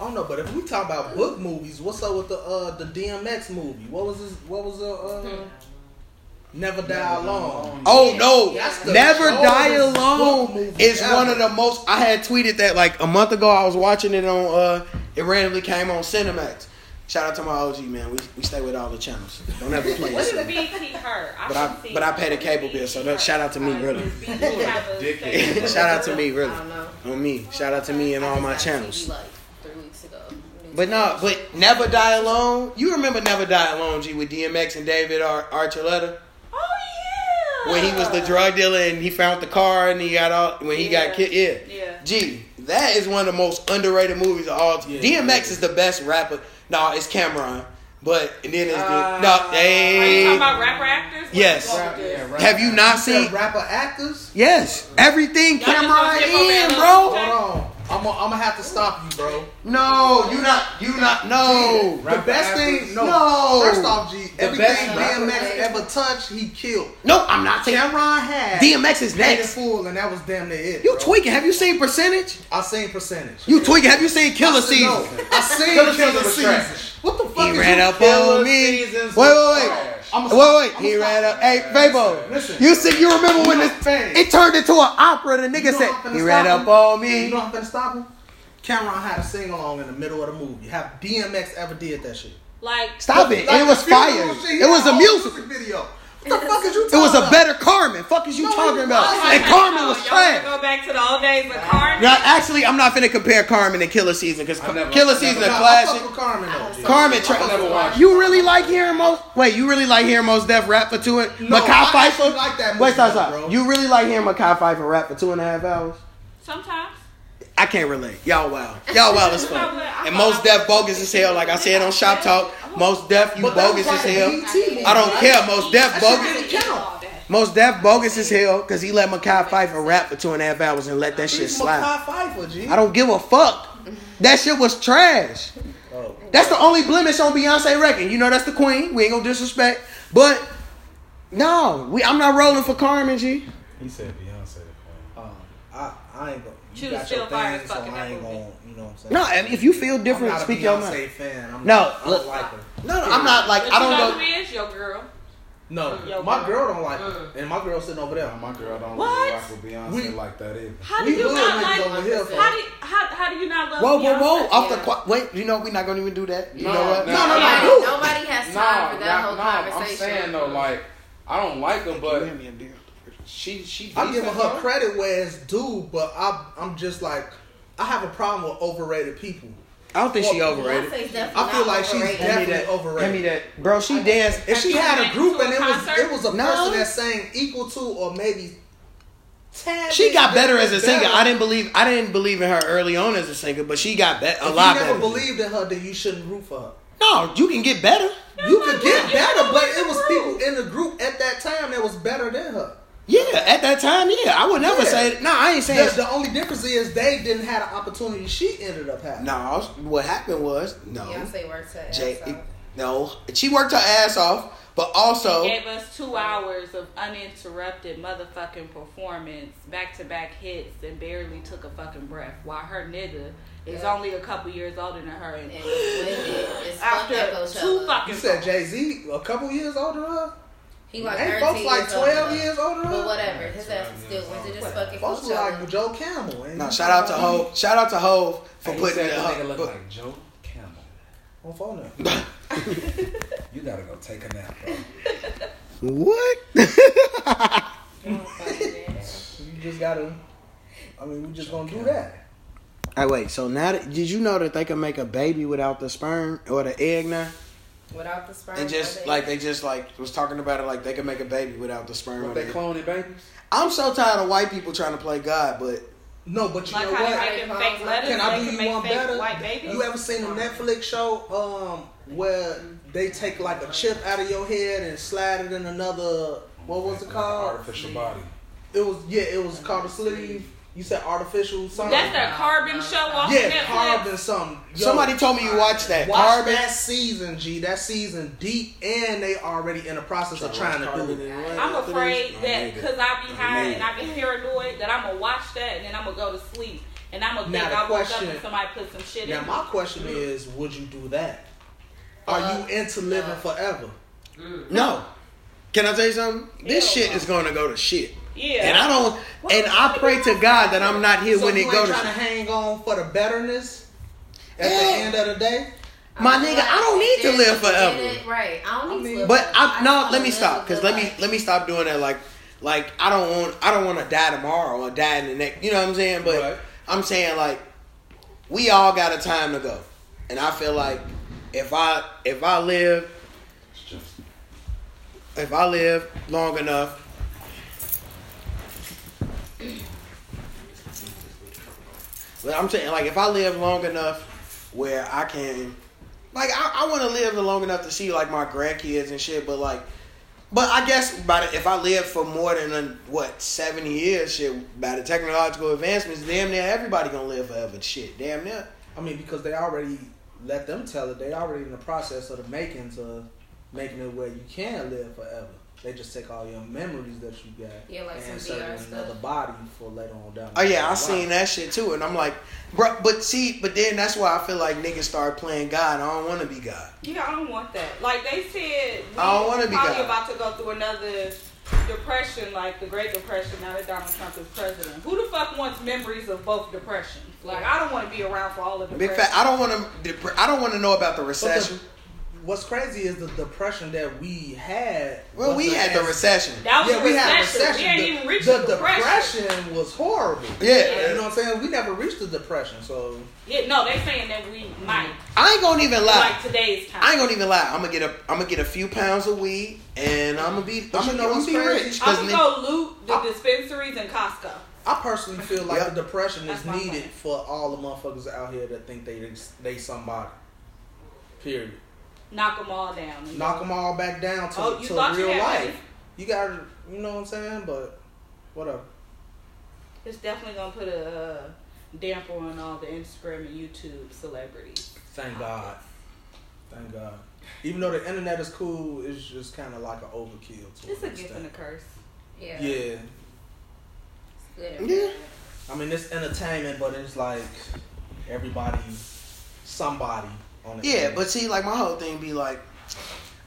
I don't know, but if we talk about book movies, what's up with the uh the DMX movie? What was his? What was the uh? Never Die Alone. Oh no! That's the Never Die Alone is ever. one of the most. I had tweeted that like a month ago. I was watching it on. uh It randomly came on Cinemax. Shout out to my OG man. We, we stay with all the channels. Don't ever play What this. is BT her? But I- but I pay the cable bill, so that- shout out to me, really. Shout out to me, really. I don't know. On me. Shout out to me and all my I just channels. But no, but Never Die Alone. You remember Never Die Alone, G, with DMX and David Ar- Archuleta? Oh yeah. when he was the drug dealer and he found the car and he got all when he Yeah. got killed. Yeah. Yeah. Gee, that is one of the most underrated movies of all time. Yeah. DMX is the best rapper. No, it's Cam'ron. But and then it's Ah. no. Are you talking about rapper actors? What Yes. is Rap- yeah, rap- have you not Said seen? rapper actors. Yes, everything Y'all Cam'ron gonna skip over in, bro. little- Hold on. I'm gonna I'm have to stop you, bro. No, you not. You not. No. The best thing, no. No. First off, G, everything best DMX ever touched, he killed. No, I'm not saying. Cam'ron had DMX is Paid next. Full, and that was damn near it. You bro. tweaking? Have you seen Percentage? I seen percentage. You tweaking? Have you seen Killer I seen- no, Season? I seen Killer Killer, Season was Season. trash. What the fuck He is ran you? up Killer on me. Wait, Seasons wait, was wait. Trash. I'ma Wait, wait. I'ma He ran up. Hey, Fabo. Listen. You said you remember when this know, it turned into an opera? The nigga You know said I'm he stop ran him? up on me. You know I'm finna stop him? Cameron had a sing along in the middle of the movie. Have DMX ever did that shit? Like, Stop it! Like It was fire. shit, It was a whole musical. video. What the fuck is you It was a better Carmen. Fuck is you No, talking about? And Carmen was Y'all trash. wanna Go back to the old days of Carmen. Now, actually, I'm not finna compare Carmen and Killer Season because I never- Killer Season never- a Nah, I classic. fuck with Carmen though. Carmen, tra- never you really like hearing most? Wait, you really like hearing Mos Def rap for two and No, Mekhi I Phifer? like that Wait, stop, stop. bro. You really like hearing Mekhi Phifer rap for two and a half hours? Sometimes. I can't relate. Y'all wow. Y'all wow as fuck. No, And Mos I Def bogus as hell. Like I said on Shop Talk, Mos Def you But bogus was as hell. BET movie, I don't right? care. Mos Def bogus. didn't count. All that. Mos Def bogus as hell because he let Mekhi Phifer rap for two and a half hours and let that shit slide. Mekhi Phifer, G. I don't give a fuck. That shit was trash. Oh. That's the only blemish on Beyonce record. You know that's the queen. We ain't gonna disrespect. But no, we I'm not rolling for Carmen G. He said Beyonce. Um, I, I ain't gonna. She You was got still your fire as thing, fuck so in I that ain't movie. gonna, you know what I'm saying? No, and if you feel I'm different, not a speak your mind. fan. I'm No, not, I don't like her. No, no, I'm not like But I don't know go. who is your girl? No, Yo, my girl. girl don't like Mm. and my girl sitting over there. My girl don't What? rock with Beyonce We- like that either. How do you not like? over here, How do you, how, how do you not love Whoa, whoa, Beyonce? whoa! Off the qu- wait, you know we're not gonna even do that. You No, know what? no, No, no, no. Nobody, do nobody has time Nah, for that whole nah, nah, conversation. I'm saying though, like I don't like her, but Give me a beer. she she. I'm giving her credit where it's due, but I, I'm just like, I have a problem with overrated people. I don't think she overrated. I feel like she's overrated. Hand me definitely that. overrated. Hand me that, bro. She danced. If she had a group and a it was concert? it was a No. person that sang equal to or maybe tad She got better as a singer. I didn't believe. I didn't believe in her early on as a singer, but she got be- a If lot you never better. believed in her, then you shouldn't root for her. No, you can get better. You could get better, but it was people in the group at that time that was better than her. Yeah, at that time, yeah. I would never Yeah. say. No, I ain't saying. The, the only difference is they didn't have the opportunity she ended up having. No, what happened was no. Beyonce works her Jay, ass off. no, she worked her ass off, but also gave us two hours of uninterrupted motherfucking performance, back to back hits, and barely took a fucking breath. While her nigga is Yeah. only a couple years older than her. And And it's winded. It's fucked after two fucking You said Jay Z a couple years older than her? He like Ain't folks like years older 12 years older than But her? whatever, his ass is still winded as fucking Folks look Coachella. like Joe Camel. no. Shout out to talking Hove. Shout out to Hove for He putting said it up. nigga look but- like Joe Camel. On phone now. You gotta go take a nap, bro. What? You just gotta. I mean, we just gonna do that. Hey, wait. So now, that, did you know that they can make a baby without the sperm or the egg now? Without the sperm. And just or like they just like was talking about it, like they can make a baby without the sperm. What they the egg. cloning babies? I'm so tired of white people trying to play God, but No, but you Like know what? fake letters, Can I do you one fake better? white babies. You ever seen a Netflix show um where they take like a chip out of your head and slide it in another what was it called? Artificial body. It was yeah, it was called a sleeve. You said artificial something. That's that carbon show off yeah, Netflix. carbon something. Yo, somebody told me you watched that. Watch Carbon. that season, G. That season deep, and they already in the process of trying to do it. I'm afraid that because I be high made and I be paranoid that I'm gonna watch that and then I'm gonna go to sleep and I'm gonna Now think the I woke up question- and somebody put some shit in. Now in. my question is, would you do that? Are Uh, you into living no. forever? No. Can I tell you something? This Hell shit no. is gonna go to shit. Yeah. And I don't. And I pray to God that I'm not here so when you it go ain't to trying to hang on for the betterness at Yeah. the end of the day. My nigga, I don't need to live forever. Right. I don't need I mean- to live But forever. I no, let me stop because let me let me stop doing that. Like, like I don't want I don't want to die tomorrow or die in the next. You know what I'm saying? But Right. I'm saying like we all got a time to go, and I feel like if I if I live It's just if I live long enough, I'm saying, like, if I live long enough where I can, like, I, I want to live long enough to see like my grandkids and shit. But like, but I guess by the, if I live for more than uh, what seventy years, shit, by the technological advancements, damn near everybody gonna live forever. Shit, damn near. I mean, because they already let them tell it. They already in the process of the makings of making it where you can live forever. They just take all your memories that you got Yeah, like and some insert VR it in stuff. another body for later on down. Oh yeah, line. I seen that shit too, and I'm like, bro. But see, but then that's why I feel like niggas start playing God. I don't want to be God. Yeah, I don't want that. Like they said, we I don't wanna be probably God. about to go through another depression, like the Great Depression. Now that Donald Trump is president, who the fuck wants memories of both depressions? Like I don't want to be around for all of the Big fat. I don't want to. I don't want to know about the But recession. The- what's crazy is the depression that we had. well, we wasn't had the recession. That was Yeah, we recession. had a recession. We ain't the, even reached the depression. the depression. depression was horrible. Yeah. You know what I'm saying? We never reached the depression, so Yeah, no, they're saying that we might I ain't gonna even lie. like today's time. I ain't gonna even lie. I'm gonna get a. I'm gonna get a few pounds of weed, and I'm gonna be. But I'm gonna, know I'm gonna be crazy? rich. I'm 'cause gonna go loot the dispensaries and Costco. I personally feel like Yeah. the depression That's is needed plan. for all the motherfuckers out here that think they they somebody. Period. Knock them all down. and Knock go. them all back down to, Oh, you to thought you real life. money? You got to, you know what I'm saying? But whatever. It's definitely gonna put a uh, damper on all the Instagram and YouTube celebrities. Thank God. Thank God. Even though the internet is cool, it's just kind of like an overkill. To It's a gift and a curse. Yeah. Yeah. It's Yeah. I mean, it's entertainment, but it's like everybody, somebody on the Yeah, internet. but see, like my whole thing be like,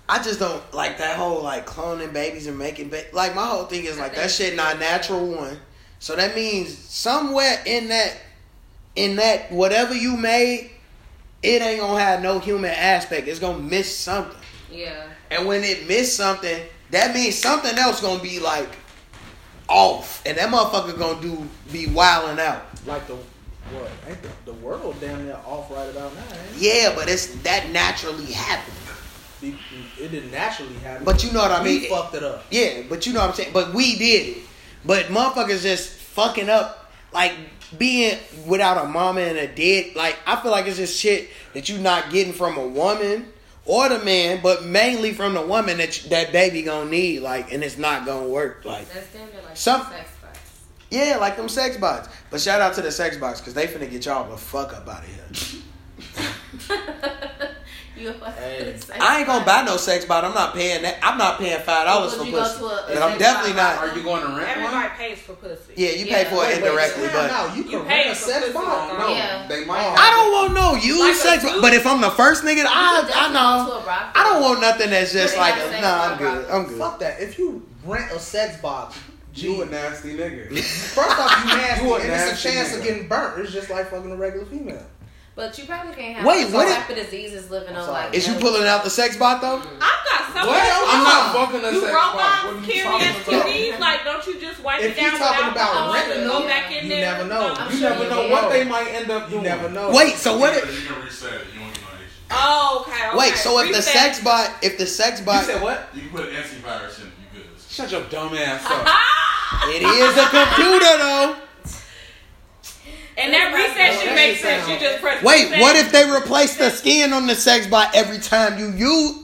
I just don't like that whole like cloning babies and making ba- like my whole thing is like that shit not natural one. So that means somewhere in that in that whatever you made, it ain't gonna have no human aspect. It's gonna miss something. Yeah. And when it miss something, that means something else gonna be like off, and that motherfucker gonna do be wilding out. like the what? Ain't the, the world damn near off right about now? Ain't Yeah, but it's that naturally happened. it? It, it didn't naturally happen. But you know what I We mean? fucked it up. Yeah, but you know what I'm saying. But we did it. But motherfuckers just fucking up, like being without a mama and a dad. Like I feel like it's just shit that you're not getting from a woman or the man, but mainly from the woman that you, that baby gonna need. Like, and it's not gonna work. Like, That's damn near like Some- some sex bots. Yeah, like them sex bots. But shout out to the sex bots because they finna get y'all the fuck up out of here. you Hey. I ain't gonna buy no sex bot. I'm not paying that. I'm not paying five dollars for pussy. to a- a But I'm definitely not. Are you going to rent Everybody one? pays for pussy. Yeah, you Yeah. pay for it Wait, wait, indirectly, time but. out. you You can pay rent a sex bot. No, Yeah. they might. I don't want no use Like sex, dude- but if I'm the first nigga, I, I know. go to a brothel. I don't want nothing that's just like, have a, sex nah, I'm good. I'm good. Fuck that. If you rent a sex box, You a nasty nigga. first off, you nasty, You a and it's a chance nigga. of getting burnt. It's just like fucking a regular female. But you probably can't have Wait, some what type of diseases living I'm on sorry. like. Is you that. pulling out the sex bot though? Mm-hmm. I've got something. What? I'm not fucking a Do sex bot. What are you carry talking about? STDs? Like, don't you just wipe If it you down talking with about alcohol renting and go back in you there? never know. I'm You sure never you know what they might end up You doing. never know. Wait, so what? You can reset it. You won't get no issue. Oh, okay. okay. wait, so if the sex bot, if the sex bot, You bot, said what? You can put an antivirus in it. You good. Shut your dumb ass up. It is a computer though. And that reset that should shit make sense. sound- You just press Wait, reset. what if they replace the skin on the sex bot every time you use?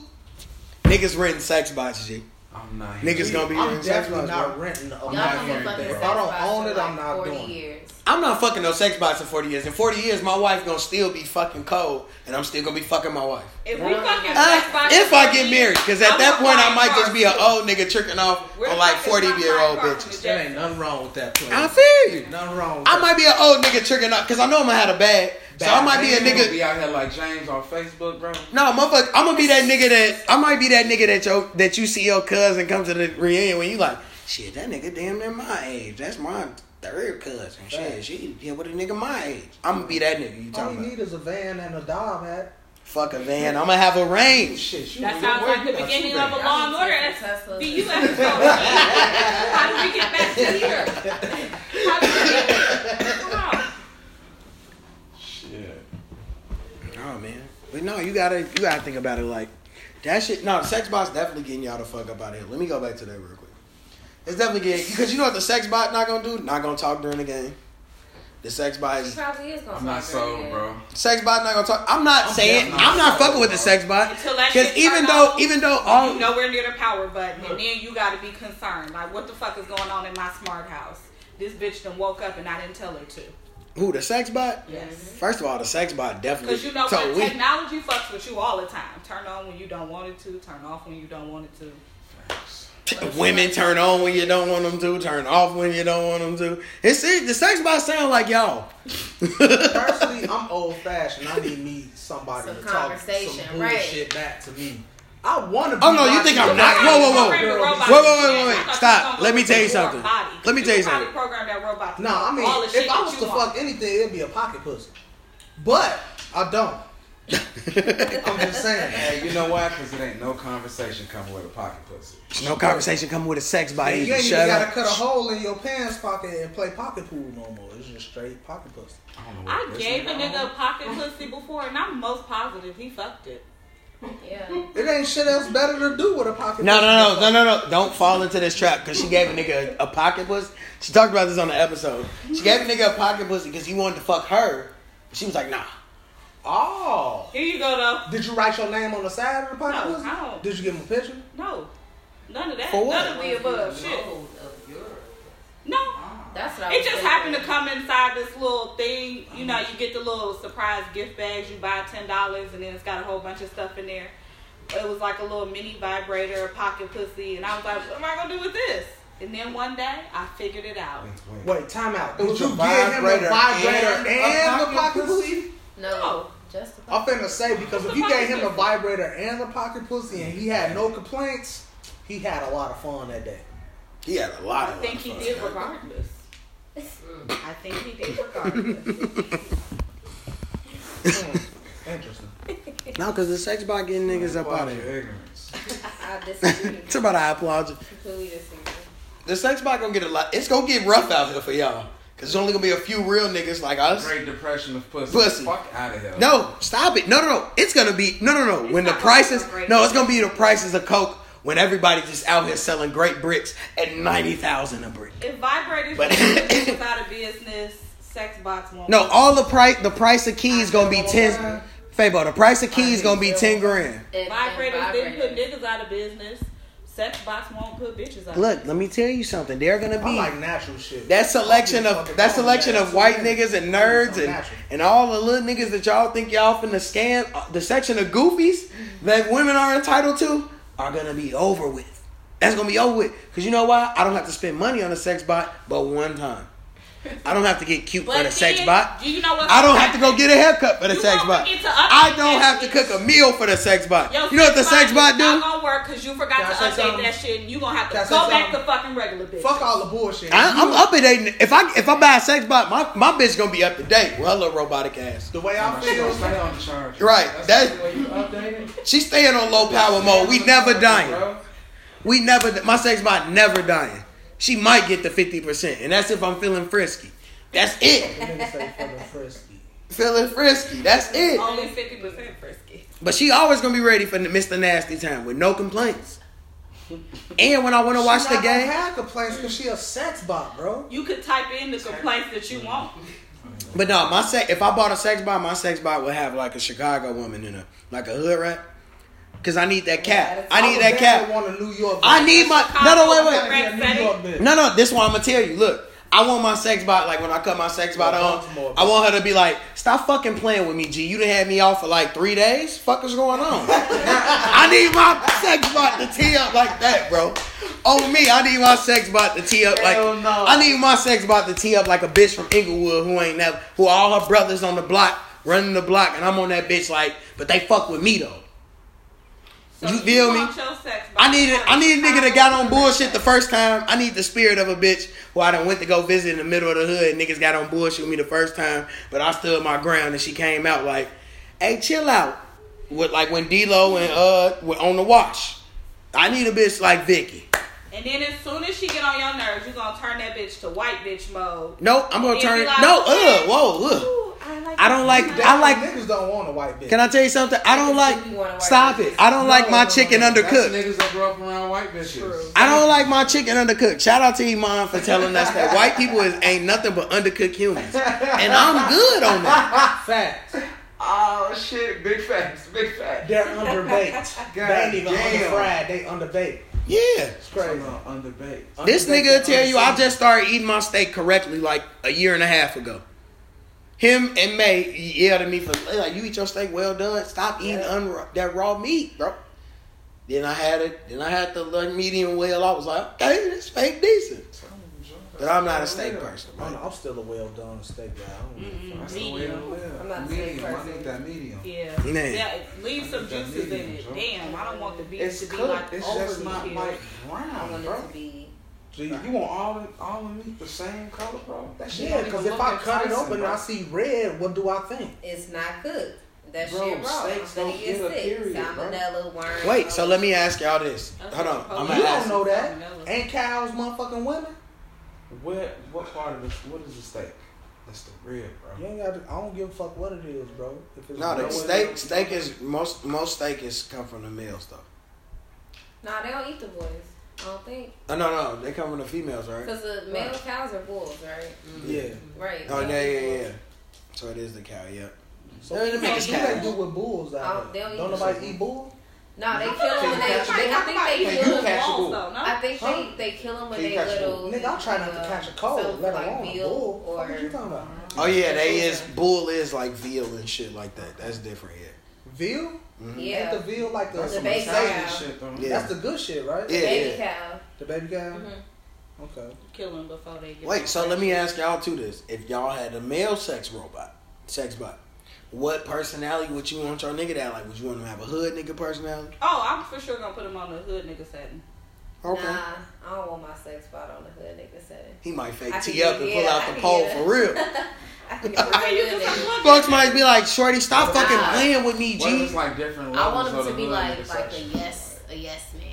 Niggas renting sex bots, G. I'm not. Niggas gonna be I'm renting sex definitely bots. not bro. renting a Y'all not been hearing fucking that. sex If I don't own it, I'm not doing it. years. I'm not fucking no sex bots in 40 years. In 40 years, my wife gonna still be fucking cold, and I'm still gonna be fucking my wife. If we fucking Uh, sex bots if I get married, because at I'm that point I might just be an old nigga tricking off We're on like 40 year old bitches. There ain't nothing wrong with that. Plan. I feel you. Nothing wrong. With I that. might be an old nigga tricking off because I know I'm gonna have a bag. So I might be a gonna nigga. be out here like James on Facebook, bro. No, motherfucker, I'm gonna be that nigga that I might be that nigga that your that you see your cousin come to the reunion when you like, shit, that nigga damn near my age. That's my third cousin. Shit, Facts. she here with a nigga my age. I'm gonna be that nigga you All talking you about. need is a van and a dog hat. Fuck a van. I'm gonna have a range. Shit, you That sounds like the beginning of a vans. Law and Order Tesla. SVU episode. How did we get back to here? How did we get here? Come on. Shit. Oh man, but no, you gotta you gotta think about it like that shit. No, the sex bot's definitely getting y'all the fuck up out of here. Let me go back to that real quick. It's definitely getting because you know what the sex bot not gonna do? Not gonna talk during the game. The sex bot She is probably is gonna I'm not fuck sold, bro. sex bot not gonna talk. I'm not I'm saying definitely I'm not not fucking with the sold, sex bot Until that because even though on, even though you all nowhere near the power button, and then you got to be concerned. Like, what the fuck is going on in my smart house? This bitch done woke up and I didn't tell her to. who the sex bot. Yes. Mm-hmm. First of all, the sex bot definitely. Because you know so what? we- Technology fucks with you all the time. Turn on when you don't want it to. Turn off when you don't want it to. Women turn on when you don't want them to, turn off when you don't want them to. It's it, the sex bot sound like y'all. Personally, I'm old fashioned. I need me somebody Some to talk conversation, some right. bullshit back to me. I want to. Oh, no, you think I'm not? Whoa, whoa, whoa. Program the robot Wait, wait, wait, dance. wait, I wait. thought Stop. Let me tell you go to war something. body. Let me tell you something. program that robot No, I do all the mean, if I was to fuck anything, it'd be a pocket pussy. But I don't. I'm just saying. Hey, you know why? Because it ain't no conversation coming with a pocket pussy. no conversation coming with a sex bot. you You ain't even gotta up. cut a hole in your pants pocket and play pocket pool no more. It's just straight pocket pussy. I don't know what I gave a nigga a pocket pussy before, and I'm most positive he fucked it. Yeah. It ain't shit else better to do with a pocket No, pussy. no, no, no, no, no. Don't fall into this trap because she gave a nigga a, a pocket pussy. She talked about this on the episode. She gave a nigga a pocket pussy because he wanted to fuck her. She was like, nah. Oh. Here you go, though. Did you write your name on the side of the pocket No, pussy? I don't. Did you give him a picture? No, none of that. For what? None of the above. Shit. No. Ah. That's what I It just thinking. happened to come inside this little thing. You ah. know, you get the little surprise gift bags. You buy ten dollars, and then it's got a whole bunch of stuff in there. It was like a little mini vibrator, a pocket pussy, and I was like, "What am I gonna do with this?" And then one day, I figured it out. Wait, Wait, time out. Did you a give him a vibrator vibrator and and, a the pocket pocket pussy? pussy? No, No. just the I'm finna say because if you gave him the vibrator and the pocket pussy and he had no complaints, he had a lot of fun that day. He had a lot of fun. Mm. I think he did regardless. I think he did regardless. Interesting. No, because the sex bot getting niggas up out of your here. ignorance. I disagree. It's about I applaud you. Completely disagree. The sex bot gonna get a lot. It's gonna get rough out here for y'all. Cause there's only gonna be a few real niggas like us. Great depression of pussy. Pussy. Fuck out of here. No, stop it. No, no, no. It's gonna be no, no, no. It's when the prices, gonna be a great no, it's gonna be the prices of coke. When everybody just out here selling great bricks at ninety thousand a brick. If vibrators But- was out of business, sex bots won't. No, all the price, the price of keys gonna be ten. Fabo, the price of keys gonna be ten grand. And- and Vibrators didn't put niggas out of business. Sex bots won't put bitches out. Look, let me tell you something. They're gonna I be like natural shit. that selection of that selection of white So niggas and nerds and natural. and all the little niggas that y'all think y'all finna scam. uh, The section of goofies that women are entitled to are gonna be over with. That's gonna be over with. Cause you know why? I don't have to spend money on a sex bot, but one time. I don't have to get cute But for the sex bot. do you know what's I don't have to go get a haircut for the You sex bot. I don't have to cook a meal for the sex bot. Yo, You know what the sex bot do? Not gonna work because you forgot to update that shit, and you gonna have to Can I go back to fucking regular bitch. Fuck all the bullshit. I, I'm You- updating. If I if I buy a sex bot, my, my bitch gonna be up to date. Well, her little robotic ass. The way I feel, stay on the charge. Right, That's that- the way you update. She's staying on low power mode. We never dying. We never. My sex bot never dying. She might get the fifty percent, and that's if I'm feeling frisky. That's it. niggas say feeling frisky. Feeling frisky. That's it. Only fifty percent frisky. But she always gonna be ready for Mr. Nasty time with no complaints. And when I want to watch she the not gonna game, have complaints because she a sex bot, bro. You could type in the complaints that you want. but no, my sex. If I bought a sex bot, my sex bot would have like a Chicago woman in a like a hood rat. Cause I need that cap. I need that cap. Want a New York? I need my no no wait wait. I need a New York bitch. No, no, this one I'm gonna tell you. Look, I want my sex bot like when I cut my sex bot on. Baltimore, I want her to be like, "Stop fucking playing with me, G. You done had me off for like three days. Fuck is going on? I need my sex bot to tee up like that, bro. On me, I need my sex bot to tee up like Hell no. I need my sex bot to tee up like a bitch from Inglewood who ain't never who all her brothers on the block running the block, and I'm on that bitch like, but they fuck with me though. So You feel me? want your sex I need a, I need a nigga that got on bullshit the first time. I need the spirit of a bitch who I done went to go visit in the middle of the hood. and Niggas got on bullshit with me the first time, but I stood my ground and she came out like, "Hey, chill out." With like when D-Lo and uh were on the watch. I need a bitch like Vicky. And then as soon as she get on your nerves, you gonna turn that bitch to white bitch mode. No, I'm gonna turn it. like, No, uh, whoa, uh. Ooh, I, like I don't like. I like. niggas don't want a white bitch. Can I tell you something? I don't like. You want a white Stop bitch. it. I don't like my no, chicken no, That's undercooked. niggas that grew up around white bitches. True. I don't like my chicken undercooked. Shout out to Iman for telling us that white people is, ain't nothing but undercooked humans, and I'm good on that. Facts. Oh shit, big facts, big facts. They're underbaked. God they ain't even damn. underfried. They underbaked. Yeah. It's crazy. underbaked. This Underbaked nigga tell you I just started eating my steak correctly like a year and a half ago. Him and May yelled at me for like you eat your steak well done. Stop eating un- that raw meat, bro. Then I had it. Then I had the like, medium well. I was like, okay, this steak decent. But I'm not a steak person. I'm. I'm still a well done steak guy. I don't give a fuck. That's the way to Medium. live. I'm not a steak medium. I person. need that medium. Yeah. Man. Yeah, leave some That juices in it. Joe. Damn, I don't want the beef It's to be cooked. like It's overly just not killed. like I want bro. it to be. So you, you want all the all the meat the same color, bro? That shit Yeah, because if I cut it open and. I see red, what do I think? It's not cooked. That Bro, shit raw. steaks don't get get a sick. period, bro. Salmonella, worms. Wait, so let me ask y'all this. That's Hold on, you're I'm gonna You ask. don't know that. Salmonella. Ain't cows motherfucking women? Where what part of the what is the steak? That's the rib, bro. You ain't got to, I don't give a fuck what it is, bro. If it's No, the steak steak is most most steak is come from the males though. Nah, they don't eat the boys. I don't think. Oh, no, no, they come from the females, right? Because the male cows are bulls, right? Yeah. Right. Oh They yeah, yeah, bulls. yeah. So it is the cow, yep. So Yeah, what they the make fuck us do they do with bulls Oh, out they there? don't Don't nobody eat bull? No, they kill them when like they. they try- I think they They kill them. catch a balls, bull. though, no? I think Huh? they they kill them when they catch a little. Nigga, I'm trying not to uh, catch a cold, let like alone a veal bull. What or are you talking about? Oh yeah, they is bull is like veal and shit like that. That's different, yeah. Veal? Yeah, Ain't the veal like the, That's The some baby Italian cow. shit, though. Yeah. That's the good shit, right? Yeah. the baby cow. The baby cow? Mhm. Okay. Kill them before they get. Wait, so let me ask y'all too this: If y'all had a male sex robot, sex bot, what personality would you want your nigga to have? Like, would you want him to have a hood nigga personality? Oh, I'm for sure gonna put him on the hood nigga setting. Okay. Nah, I don't want my sex spot on the hood nigga setting. He might fake I tee up get- and pull out I the can pole for real. I can get my Okay, you hood can nigga. look Folks might be like, "Shorty, stop Nah. fucking playing with me, What G." like different I want him to be like like a yes a yes man.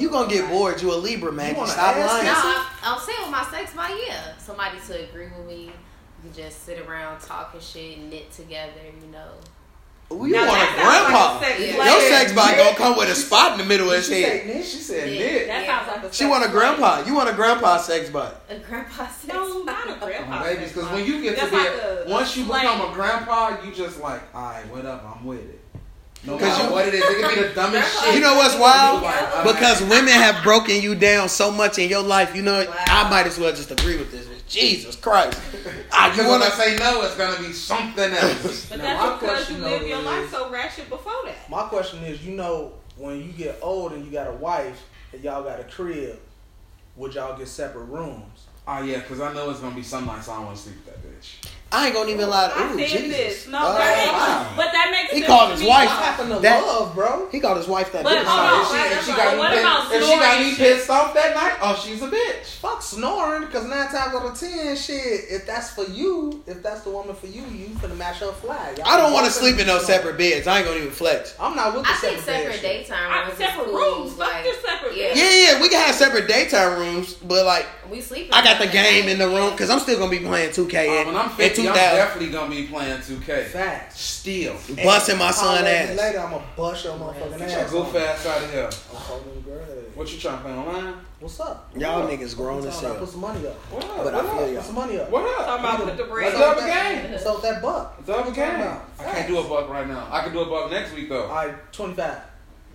You gonna get bored. You a Libra, man. You wanna Stop ask lying. No, I'm, I'm saying with my sex spot, yeah. Somebody to agree with me. You can just sit around talking shit, knit together, you know. Ooh, you Now, want a grandpa? like a sex Yeah. Your sex bot gonna come with a spot in the middle of his head. say niche? She said Yeah. knit. That sounds like a She want a slave. grandpa. You want a grandpa sex bot. A grandpa sex No, not a grandpa. babies, because when you get to That's be, like a, a- once you slave. become a grandpa, you just like, all right, what up? I'm with it. No 'Cause matter you- what it is, it could be the dumbest shit. You know what's wild? Because women have broken you down so much in your life. You know, Wow. I might as well just agree with this. Jesus Christ. I, ah, you Because wanna say no, it's gonna be something else. But Now, that's my because question, you live your is- life so ratchet before that. My question is, you know, when you get old and you got a wife and y'all got a crib, would y'all get separate rooms? oh yeah, because I know it's gonna be some nights I don't want to sleep with that bitch. I ain't gonna even lie to I Ooh, said Jesus. this. No, Oh, that makes, wow. but that makes He sense called his wife. What happened to That- love, bro? He called his wife that But bitch. hold on. if she, right, if she right. got What me, about pissed, if she got me pissed off that night, oh, she's a bitch. Fuck snoring, because nine times out of ten, shit, if that's for you, if that's the woman for you, you finna match her flag. Y'all I don't want to sleep in no separate beds. I ain't gonna even flex. I'm not with the I think separate, bed separate daytime I- rooms. separate cool, rooms. Fuck Like, your separate yeah. beds. Yeah, yeah, we can have separate daytime rooms, but like We sleep. I got the game in the room because I'm still gonna be playing 2K Uh, in, when I'm in 50, I'm 2000, definitely gonna be playing 2K. Facts. Still. busting my son Holler at me ass. Later, I'm gonna bust your motherfucking Get your ass. goof ass out of here. I'm holding. What you trying to play online? What's up? Y'all What up? niggas grown I'm as hell. Put some money up. What up? But I what feel up? y'all. Put some money up. What up? Talking about put the bread. Let's What's up up a that- game. What's up with that buck? It's up a game. about? I can't do a buck right now. I can do a buck next week though. All right, 25.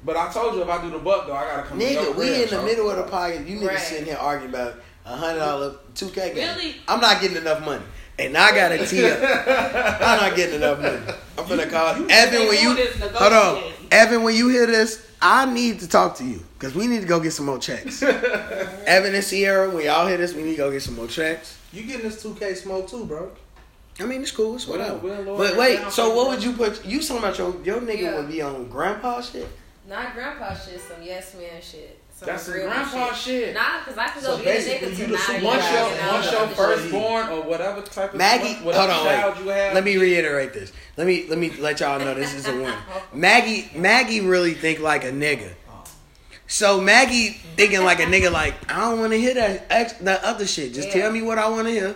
But I told you if I do the buck though, I gotta come. to Nigga, we crib, in the so. middle of the pocket. You niggas Right. sitting here arguing about a hundred dollar 2K game. Really? I'm not getting enough money. And I got a tee up. I'm not getting enough money. I'm finna call Evan when you They doing this hold on. Evan, when you hear this, I need to talk to you because we need to go get some more checks. Evan and Sierra, when y'all hear this, we need to go get some more checks. You getting this 2K smoke too, bro? I mean, it's cool. It's whatever. We'll- we'll but wait, down so what would you put? You talking about your your nigga Yeah. would be on grandpa shit? Not grandpa shit, some yes man shit. Some That's some grandpa shit. Nah, because I can So go get a basically, nigga you the tonight. super Once Yeah, your yeah, once yeah. your Yeah. firstborn or whatever type of Maggie, whatever hold on, child wait. you have. Let me reiterate this. Let me let me let y'all know this is a one. Maggie Maggie really think like a nigga. So Maggie thinking like a nigga. Like I don't want to hear that ex, that other shit. Just Yeah. tell me what I want to hear.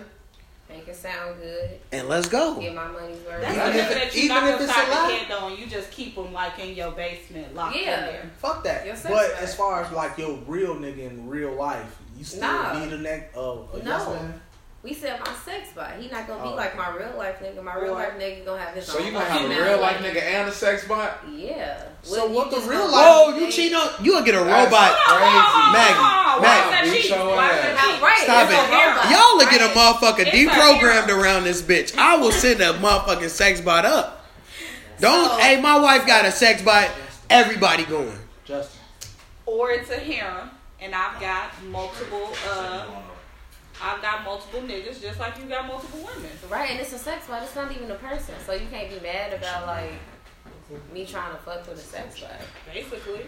Thinking it sound good, and let's go. get my money's worth. That's Even if that you even if it's a the lie? head on, you just keep them like in your basement, locked Yeah. in there. Fuck that. Your But life. as far as like your real nigga in real life, you still Nah. need a neck. A No. yes man. We said my sex bot. He not gonna be Oh. like my real life nigga. My real life nigga gonna have his own. So own. you gonna have a real life life. nigga and a sex bot? Yeah. So Well, what the real life- Whoa, you cheat on you gonna get a That's robot. Crazy. Maggie, Why Maggie, is that beat cheating? your Why is ass. that Now, cheating? right, Stop it's it. a robot. Y'all look at a Right. motherfucker It's deprogrammed a- around this bitch. I will send a motherfucking sex bot up. Don't So- hey my wife got a sex bot, everybody going. Justin. Or it's a harem, and I've got multiple. uh I've got multiple niggas, just like you got multiple women. Right, and it's a sex bot. It's not even a person, so you can't be mad about like me trying to fuck with a sex bot. Basically,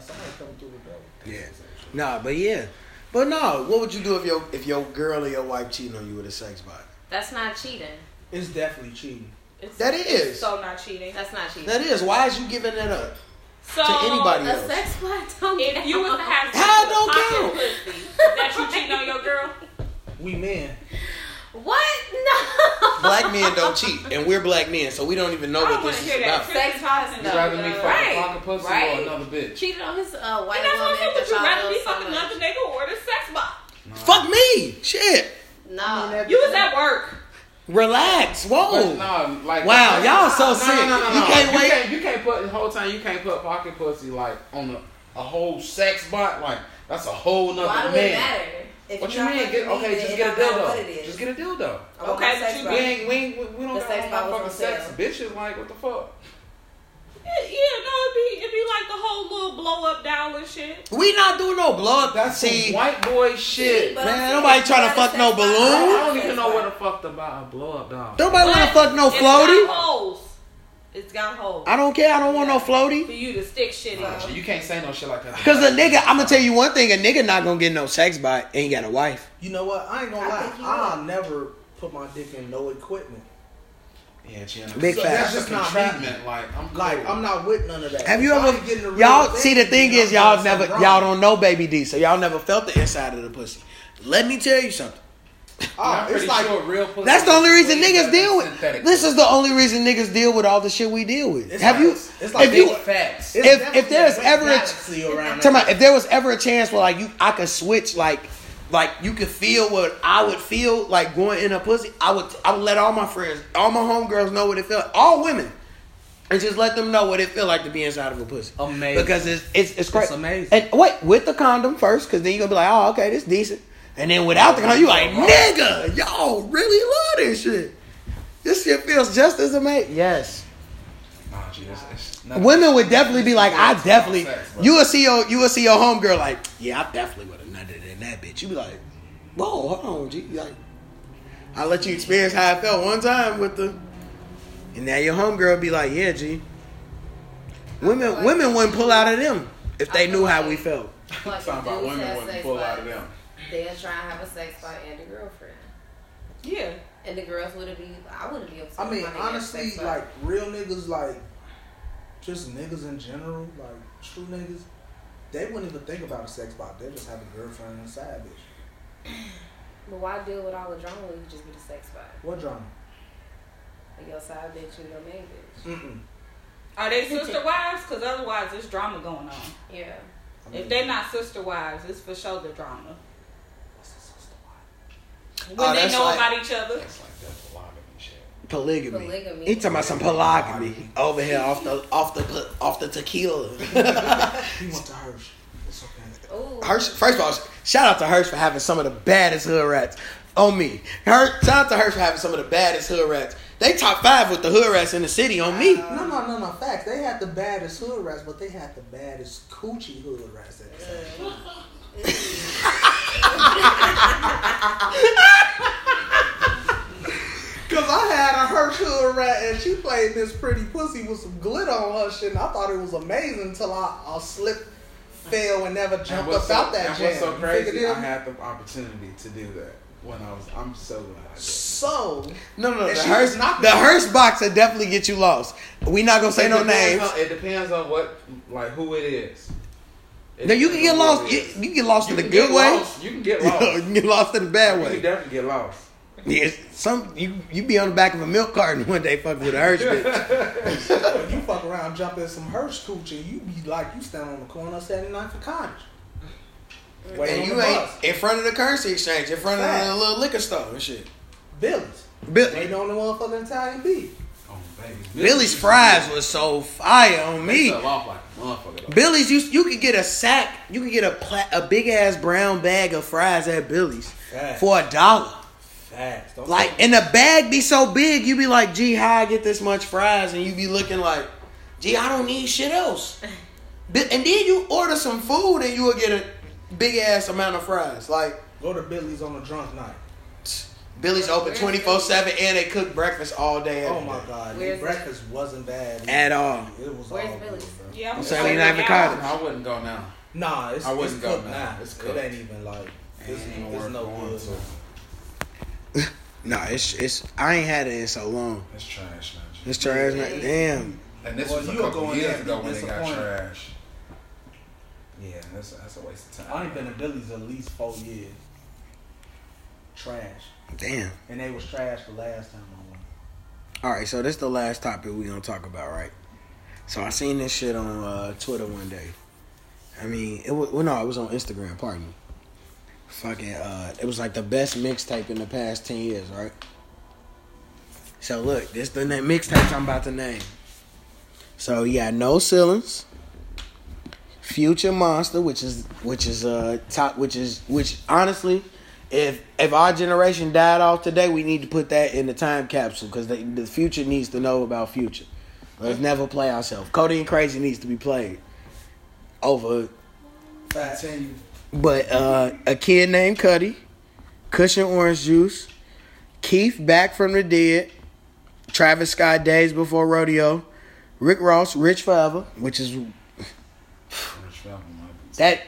Somebody coming through the door. Yeah. Nah, but yeah. But no, what would you do if your if your girl or your wife cheating on you with a sex bot? That's not cheating. It's definitely cheating. it's That it's so not cheating. That's not cheating. That is. Why is you giving that up? So to anybody a else. sex bot don't If you was to have sex How don't pocket count? pussy, that you cheating on your girl? We men. What? No. Black men don't cheat, and we're black men, so we don't even know I what this to is hear that. about. Sex bots You No, rather me no. fuck Right, a pocket pussy right. or another bitch? Cheated on his uh, white And that's what woman I'm saying. Would you rather love be fucking another nigga or the sex bot? Fuck me, shit. No. You was at work. Relax. Whoa. But no, like Wow, y'all so no, sick. No, no, no, You no. can't you wait. Can't, you can't put the whole time. You can't put pocket pussy like on a, a whole sex bot. Like that's a whole nother Why do man. If What you you're mean? Get, fucking okay, me, just get a it don't matter What it dildo. Just get a dildo. I Okay, but you- We ain't we ain't, we, we don't The got sex no bot was motherfucking on sex. sale. Bitches like what the fuck? Yeah, yeah, no, it'd be it'd be like the whole little blow up doll and shit. We not doing no blood. That's See, some white boy shit. But Man, I'm nobody you to fuck no balloon. I don't even know bot. what the fuck about a blow up doll. nobody want to fuck no It's floaty. got holes. It's got holes I don't care. I don't want no floaty. for you to stick shit in. shit, you can't say no shit like that. Cause a nigga, I'm gonna tell you one thing: a nigga not gonna get no sex by Ain't got a wife. You know what? I ain't gonna I lie. think I'll would. never put my dick in no equipment. Yeah. Big So facts. that's just not me. treatment. Like I'm cool. Like I'm not with none of that. Have you ever? ain't getting the Y'all see the thing is y'all never something y'all don't know Baby D, so y'all never felt the inside of the pussy. Let me tell you something. Oh, it's like sure real pussy That's the only reason niggas deal with. synthetic This is the only reason niggas deal with all the shit we deal with. It's Have like- you? it's- like if you? facts. if- if there's ever a- galaxy around Tell me, that. if there was ever a chance where like you, I could switch like, like you could feel what I would feel like going in a pussy. I would, I would let all my friends, all my homegirls know what it felt. All women, and just let them know what it feel like to be inside of a pussy. Amazing. Because it's it's it's great. It's amazing. And wait, with the condom first, because then you gonna be like, oh, okay, this decent. And then without the condom, you like, nigga, y'all really love this shit. This shit feels just as amazing. Yes. Nah, G, it's, it's. Women would definitely be like, I definitely. about sex, bro. You will see your, you will see your homegirl like, yeah, I definitely would have nutted in that bitch. You be like, whoa, hold on, G. Like, I let you experience how I felt one time with the, and now your homegirl be like, yeah, G. Women, like- women wouldn't pull out of them if they I feel knew how we felt. Like, Talking about women have wouldn't pull out of them. They'll try and have a sex fight and a girlfriend. Yeah. And the girls wouldn't be. I wouldn't be upset. I mean, if my nigga had a honestly, like real niggas, like just niggas in general, like true niggas, they wouldn't even think about a sex bot. They just have a girlfriend and a side bitch. But why deal with all the drama when you just get a sex bot? What drama? Like your side bitch and your main bitch. Mm-mm. Are they sister wives? Because otherwise, there's drama going on. Yeah. I mean, If they're not sister wives, it's for sure the drama. what's the sister wife? When Oh, they know like- about each other. It's like that polygamy shit. Polygamy. Polygamy. He talking about some polygamy over here off the off the off the tequila. He went to Hirsch. It's okay. Ooh. Hirsch, first of all, shout out to Hirsch for having some of the baddest hood rats on me. Hirsch, shout out to Hirsch for having some of the baddest hood rats. They top five with the hood rats in the city on me. No, no, no, no. Facts. They had the baddest hood rats, but they had the baddest coochie hood rats at the time. Cause I had a Hirsch hood rat and she played this pretty pussy with some glitter on her shit, and I thought it was amazing until I, I slipped, fell, and never jumped what's up so, out that and jam. what's so crazy? figured it I out? had the opportunity to do that when I was. I'm so glad So No, no, And the she Hearst, was knocking the me. Hearst box will definitely get you lost. We not gonna say It no names. on- it depends on what, like, who it is. It No, you can get lost. You, you can get lost You in the good way. lost. You can get you lost. can get lost in the bad way. You can definitely get lost. Yeah, some you you be on the back of a milk carton one day fucking with a Hershey bitch. When you fuck around, jump in some Hirsch cooch, and you be like you stand on the corner of 79th for Cottage. Waiting And you the ain't bus. in front of the currency exchange, in front of the little liquor store and shit. Billy's. Bill, Waiting on the motherfucking Italian beef. Oh, baby. Billy's fries was so fire on me. fell like a motherfucker. though. Billy's, you you could get a sack, you could get a pla- a big ass brown bag of fries at Billy's Facts. for a dollar. Facts. Don't Like, and the bag be so big, you be like, gee, how I get this much fries? And you be looking like, gee, I don't need shit else. And then you order some food and you will get a big ass amount of fries. Like, go to Billy's on a drunk night. Billy's open 24 7 and they cook breakfast all day. Oh my day. god, Where's their breakfast wasn't bad At all. It was Where's all Billy's? good, bro. Yeah, I'm Saying just not even cottage. I wouldn't go now. Nah, it's, I it's wouldn't go cooked now. now. It's It ain't even like it's, Ain't it's no going good. To. now. Nah, it's, it's, I ain't had it in so long. It's trash now. G. It's trash, now. damn. And this Well, was a you'll couple go in years there ago when they got trash. Yeah, that's, that's a waste of time. I ain't been to Billy's at least four years. Trash, Damn. and they was trash the last time I went. All right, so this the last topic we gonna talk about, right? So I seen this shit on uh, Twitter one day. I mean, it was well, no, it was on Instagram. Pardon me. Fucking, uh, it was like the best mixtape in the past ten years, right? So look, this the na- mixtape I'm about to name. So got no ceilings. Future Monster, which is which is uh top, which is which honestly, if if our generation died off today, we need to put that in the time capsule because the, the future needs to know about future. Let's never play ourselves. Codeine Crazy needs to be played over. Continue. But uh, a kid named Cudi, Cushion Orange Juice, Keef Back from the Dead, Travis Scott Days Before Rodeo, Rick Ross Rich Forever, which is that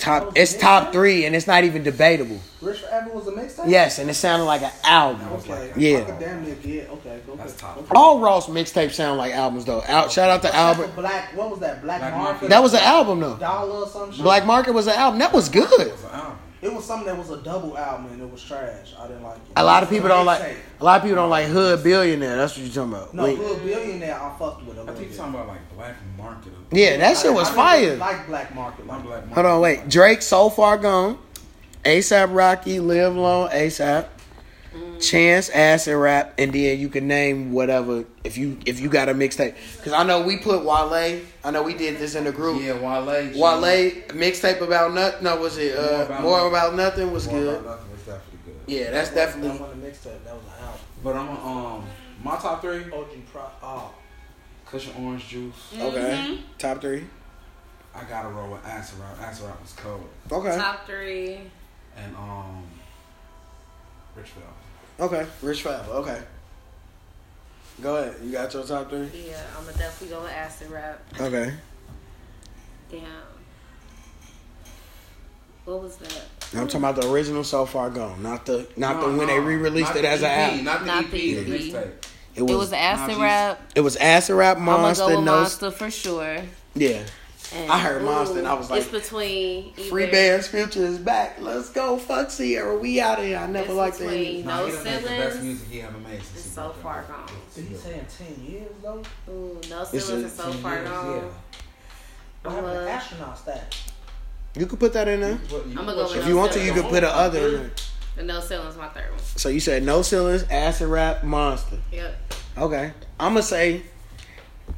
top. It's top three, and it's not even debatable. Rich Forever was a mixtape. Yes, and it sounded like an album. Okay. Yeah. Damn near get. Okay. Go That's top. Okay. All Ross mixtapes sound like albums though. Out, shout out to Except for Albert. Black. What was that? Black, Black Market. Market. That was an album though. dollar or some shit. Black Market was an album. That was good. It was an album. It was something that was a double album and it was trash. I didn't like it. A lot of people don't like. mixtape. A lot of people don't like Hood Billionaire. That's what you're talking about. No, Wait. Hood Billionaire, I fucked with a I think you're talking about like Black Market. Yeah, that shit was I fire. Like Black Market. Like Black Market. Hold on, wait. Drake, so far gone. ASAP Rocky, Live Long, ASAP. Chance, Acid Rap, and then you can name whatever if you if you got a mixtape. Cause I know we put Wale. I know we did this in the group. Yeah, Wale. Wale mixtape about nothing. No, was it More uh, About more Nothing. about nothing was More good. About Nothing was definitely good. Yeah, that's That definitely wasn't a mixtape. That was an album. But I'm a, um my top three: OG Pro. Oh, Kush and Orange Juice. okay. Top three. I gotta roll with Acid Rap. Acid Rap was cold. Okay. Top three. And um, Rich Forever. Okay. Rich Five. Okay. Go ahead. You got your top three. Yeah, I'm gonna definitely go with acid rap. Okay. Damn. What was that? I'm talking about the original so far gone, not the not No, the when no, they re-released not it the as an EP, album. Not the Not EP, the the EP. mixtape. It was it was acid rap. it was Acid Rap monster. I'm gonna go with no Monster for sure. yeah. And, I heard Monster and I was like, it's between either, Free Bands Future is back. Let's go, fuck Ciara. We out of here. I never liked that. between- Nah, No he done made the best music he ever made since It's so broke far gone. did he say in ten years though? Ooh, no It's ceilings is so far years, gone. What I'm happened uh, astronaut status? You could put that in there. What, you- I'ma go If no you want to, you could put a other in there. The no ceilings my third one. So you said no ceilings, Acid Rap, Monster. Yep. Okay, I'm gonna say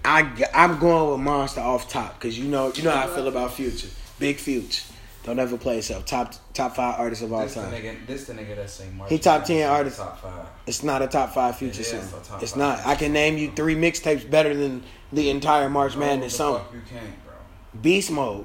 I I'm going with Monster off top because you know you know how I feel about Future. Big Future. Don't ever play yourself. Top top five artists of all This the time. nigga, this the nigga that sing March He top 10 Madness, artist. Top five. It's not a top five Future It is song. a top It's five not. I can name you three mixtapes better than the entire March Madness no, the song. fuck You can't, bro. Beast Mode,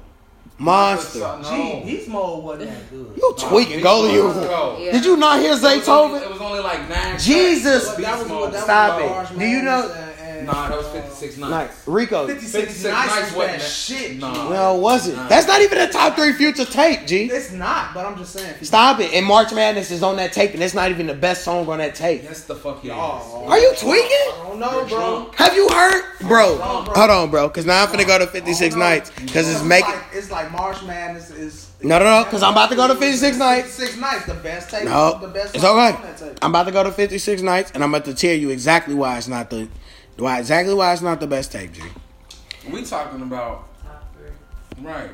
Monster. No. Gee, Beast Mode wasn't that good. You tweaking, go to you. Mode was cold. Yeah. Did you not hear It was only- It was only like nine. Jesus. tracks. That was Beast what Mode. Stop it. Do you know- Madness and- and, Nah, that was uh, 56 Nice. nights. Rico. 56 56 nights nights was wasn't that that- shit. Nah. G. Well, was it? Nah. That's not even a top three Future tape, G. It's not, but I'm just saying. Stop it. And March Madness is on that tape, and it's not even the best song on that tape. Yes, the fuck it is. Oh, Are you tweaking? I don't know, You're bro. drunk. Have you heard, bro? No, bro. Hold on, bro, because now I'm finna go to 56 I don't know. nights because it's Because making. like, it's like March Madness is No, no, no, because I'm about to go to 56 nights. Six nights, the best tape. No, the best it's song okay. on that tape. I'm about to go to 56 nights, and I'm about to tell you exactly why it's not the, why exactly why it's not the best tape, G. We talking about right.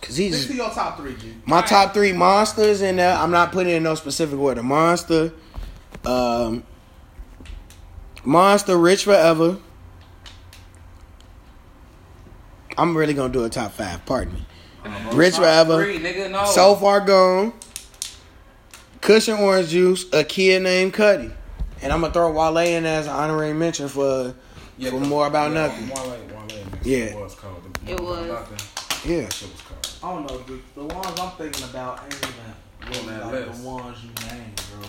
Cause he's Stick to your top three, G. my top three monsters in there. I'm not putting in no specific order. Monster, um, Monster, Rich Forever. I'm really gonna do a top five. Pardon me. Rich Top Forever. Three, nigga, no. So far gone. Kush and orange juice. A kid named Cudi. And I'm gonna throw Wale in as an honorary mention for Yeah, for more about yeah, nothing. Wale, Wale. Yeah. It was cold. The- It was. nothing. yeah. That shit was cold. I don't know. The, the ones I'm thinking about ain't even On really that like list. the ones you named, bro.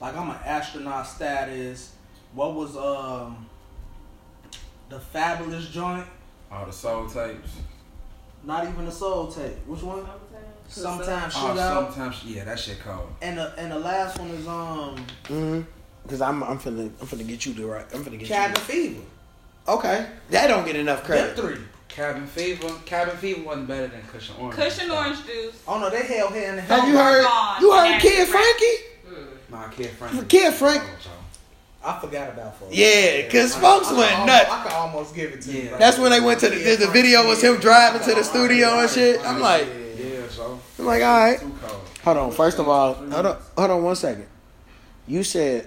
Like I'm an astronaut status. What was um the Fabolous joint? All the soul tapes. Not even the soul tape. Which one? Sometimes shoot Oh, sometimes, yeah, that shit cold. And the and the last one is um Mm-hmm. Cause I'm I'm finna I'm finna get you the right. I'm finna get you Cabin you. Fever. Okay. That don't get enough Them credit. three. Cabin Fever. Cabin Fever wasn't better than Kush and Orange. Kush and orange juice. Oh no, they held hand in hand. Have you oh heard? Gone. You heard Yeah, Kid Frank. Frankie? Nah, Kid Frank. Kid Frank- I forgot about folks. Yeah, cause folks I, went I, nuts. I could almost give it to you. Yeah. right That's when they went to the, the, the video was him driving to the studio and shit. I'm like, Yeah, so. I'm like, all right. Hold on. First of all, hold on, hold on one second. You said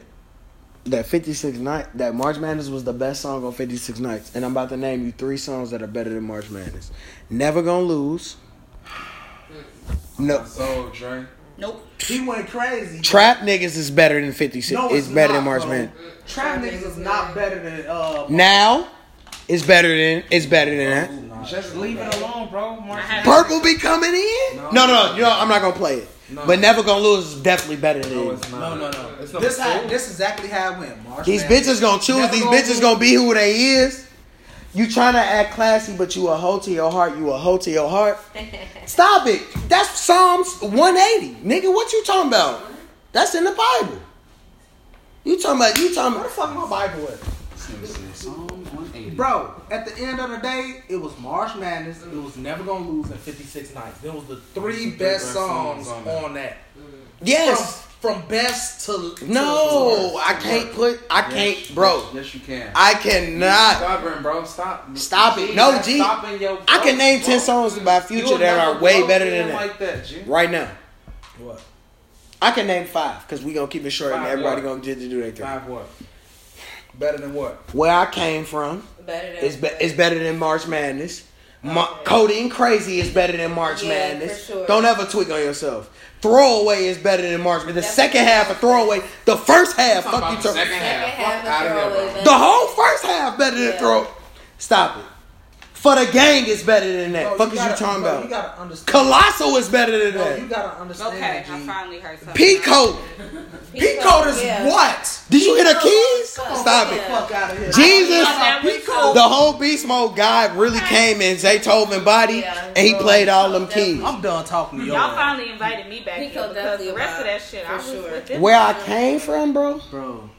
that 56 night that March Madness was the best song on 56 nights, and I'm about to name you three songs that are better than March Madness. Never gonna lose. No, So, Dre. Nope. He went crazy. Trap niggas is better than 56. No, it's it's better not, than March bro. Madness. Trap niggas is not better than uh. Now, it's better than it's better than that. Just leave it alone, bro. March Purple be coming in. No, no, no. You know, I'm not gonna play it. No. But never gonna lose is definitely better than. No, it's not. No, no, no. It's This how cool. this exactly how it went. March These Madness. bitches gonna choose. Never These gonna bitches lose. gonna be who they is. You trying to act classy, but you a hoe to your heart. You a hoe to your heart. Stop it. That's Psalms 180, nigga. What you talking about? That's in the Bible. You talking about? You talking about? Where the fuck my Bible at? Psalms 180. Bro, at the end of the day, it was March Madness. It was Never Gonna Lose in 56 Nights. There was the three best songs on that. Yes. From, from best to to No, worst. I can't put. I can't, bro. Yes, you can. I cannot. Stubborn, bro. Stop. Stop it. No, G. your I can name ten songs by Future that are way better than that Like that, G. right now. What? I can name five because we gonna keep it short and everybody what? gonna to do their thing. Five what? Better than what? Where I came from Better than is be- is better than March Madness. Ma- Codeine Crazy is better than March Yeah, Madness. for sure. Don't ever tweak on yourself. Throwaway is better than March Madness. The That's second half of Throwaway, the first half, fuck you. the second Second half. half Fuck out of of here, Throwaway bro. better. the whole first half better than Yeah. Throw. Stop it. For the gang is better than that. Bro, fuck is gotta- you talking bro, about? You gotta understand. Colossal is better than Bro, that. you gotta understand. Okay, G. I finally heard something. Peacoat. Peacoat is Yeah. what? Did you hear the Peacoat keys? is fuck. Stop it. Fuck out of here. Jesus. Yeah. The whole Beast Mode guy really came in Zaytoven body Yeah. and he played all them keys. I'm done talking to you. Y'all finally invited me back He here because the rest of that shit, I was sure. Where I came from, bro. Bro,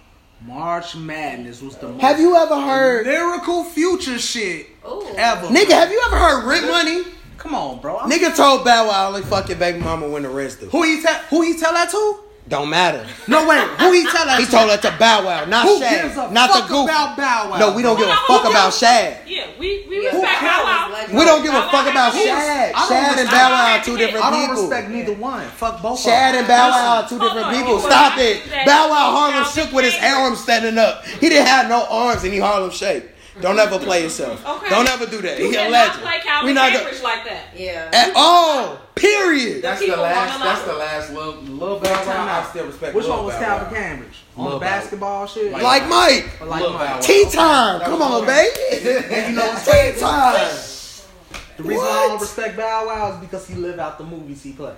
March Madness was the most Have you ever heard, lyrical future shit Ooh. ever. nigga? Have you ever heard Rip Money? Come on, bro. I'm- Nigga told Bow Wow only fuck your baby mama when the rest do. Who he tell? Who he tell that to? Don't matter. No wait. Who he tell that He to? told that to Bow Wow, not Who Shad, gives a not fuck the goof. about Bow Wow? No, we don't give a fuck about Shad. Yeah, we, we respect Bow? Wow. We don't give a fuck about. Shad. Shad and Bow Wow are two respect- different I don't people. respect neither one. Fuck both. Shad and. Bow Wow are two different people. Stop it. Bow Wow Harlem shook with his arms standing up. He didn't have no arms and he Harlem shake. Don't ever play yourself. Okay. Don't ever do that. You He a cannot legend. play We not Cambridge like that. Yeah. at all. Period. That's people the last. wanna That's the last little little Bow Wow. I still respect. Which Lil one was Bow Calvin Cambridge? On the Bow Wow. basketball shit? Like Mike. Like Lil Mike? Bow Tea time. Come on, hard. baby. And you know what's Tea crazy? time. The reason I don't respect Bow Wow is because he live out the movies he play.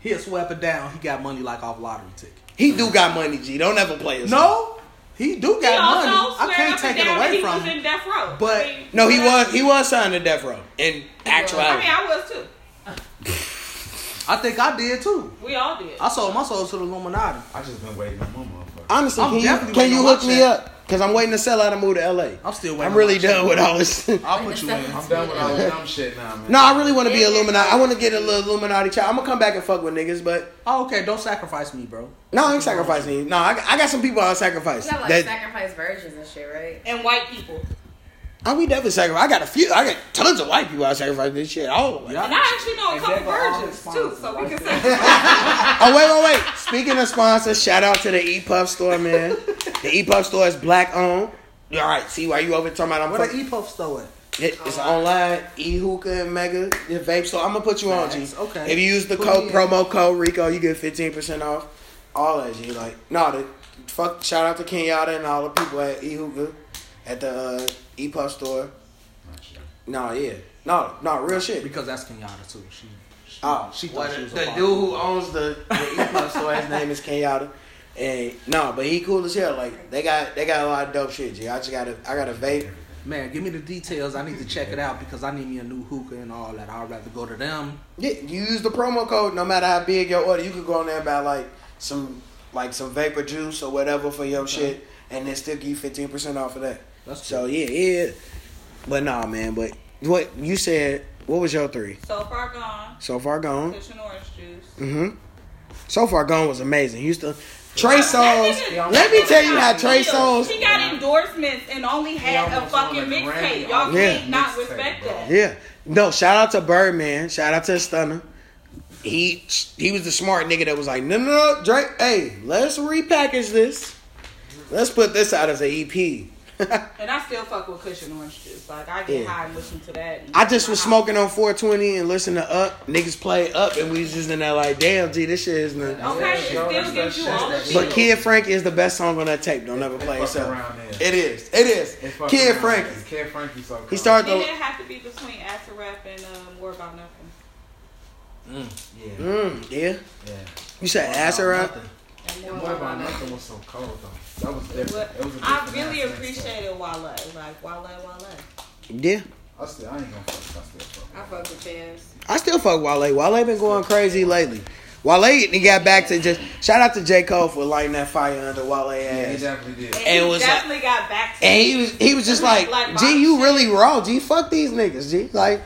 He'll sweep it down. He got money like off lottery ticket. He do got money, G. Don't ever play yourself. No, he do got also money. I can't take it away that he from was him. in death row. But- I mean, No, he was he was signed to Death Row in I mean, actuality. I was too. I think I did too. We all did. I sold my soul to the Illuminati. I just been waiting on my motherfucker. Honestly, I'm can you can you hook me up? Cause I'm waiting to sell out and move to LA. I'm still waiting. I'm really done shit. with all this. I'll put you in. I'm done with all this dumb shit now, man. no, I really want to be Illuminati. I want to get a little Illuminati child. I'm gonna come back and fuck with niggas, but Oh, okay. Don't sacrifice me, bro. no, I ain't sacrificing you. No, I, I got some people I'll sacrifice. You got like That sacrifice virgins and shit, right? And white people. I we definitely sacrifice. I got a few. I got tons of white people I sacrifice this shit. All of it. Yeah. And I actually know a And couple there virgins too, so we can say. Oh wait, wait, wait. Speaking of sponsors, shout out to the E Puff store, man. The E Puff store is black owned. All right, see why you over talking about I'm Where the fucking- E Puff store at? It, it's online, e hookah and mega the vape store. I'm gonna put you on, G. Okay. If you use the Put code me in. promo code Rico, you get 15 percent off. All that G. Like, no, the fuck. Shout out to Kenyatta and all the people at e hookah at the uh, e puff store. No, yeah, no, no, real shit. Because that's Kenyatta too. She, she, Oh, she well, thought she the, was the a dude who owns the, the e puff store, his name is Kenyatta. And no, but he cool as hell. Like they got they got a lot of dope shit. G. I just got a I got a vape. Man, give me the details. I need to check it out because I need me a new hookah and all that. I'd rather go to them. Yeah, use the promo code. No matter how big your order, you could go on there and buy like some like some vapor juice or whatever for your shit, and then still give you fifteen percent off of that. That's So yeah, yeah. But nah, man. But what you said? What was your three? So far gone. So far gone. Kush and orange juice. Mm-hmm. So far gone was amazing. Houston. Trey That Songz. nigga- Let me tell you how Trey He Songz. got endorsements and only had a fucking won a mixtape. Y'all on Yeah. can't not respect bro. that. Yeah. No, shout out to Birdman. Shout out to Stunner. He he was the smart nigga that was like, no, no, no, Drake. Hey, let's repackage this. Let's put this out as an EP. And I still fuck with Kush and orange juice. Like I get Yeah. high and listen to that. I just was smoking on 420 and listening to Up. Niggas play Up, and we was just in there like, damn, G, this shit is. Not. Okay, it still that's gives you all the shit. But. Kid Frank is the best song on that tape. Don't ever play They it. fuck So around there. it is. It is. Kid around Frank. there. Kid Frankie's so He cold. started Then the. it have to be between Acid Rap and um, More About Nothing. Yeah. Mm, yeah. Yeah. You said acid rap. Nothing. And The More More About About Nothing. Nothing was so cold though. That was different. But It was a I different really aspect, appreciated Wale. Like Wale, Wale. Yeah. I still, I ain't gonna fuck. I still fuck. I fuck with Chance. I still fuck Wale. Wale been going crazy lately. Wale, he got back to just shout out to J Cole for lighting that fire under Wale Yeah, he definitely did. And, And he was definitely got back to And he was he was just like, Like, G, you really raw, G. Fuck these niggas, G. Like,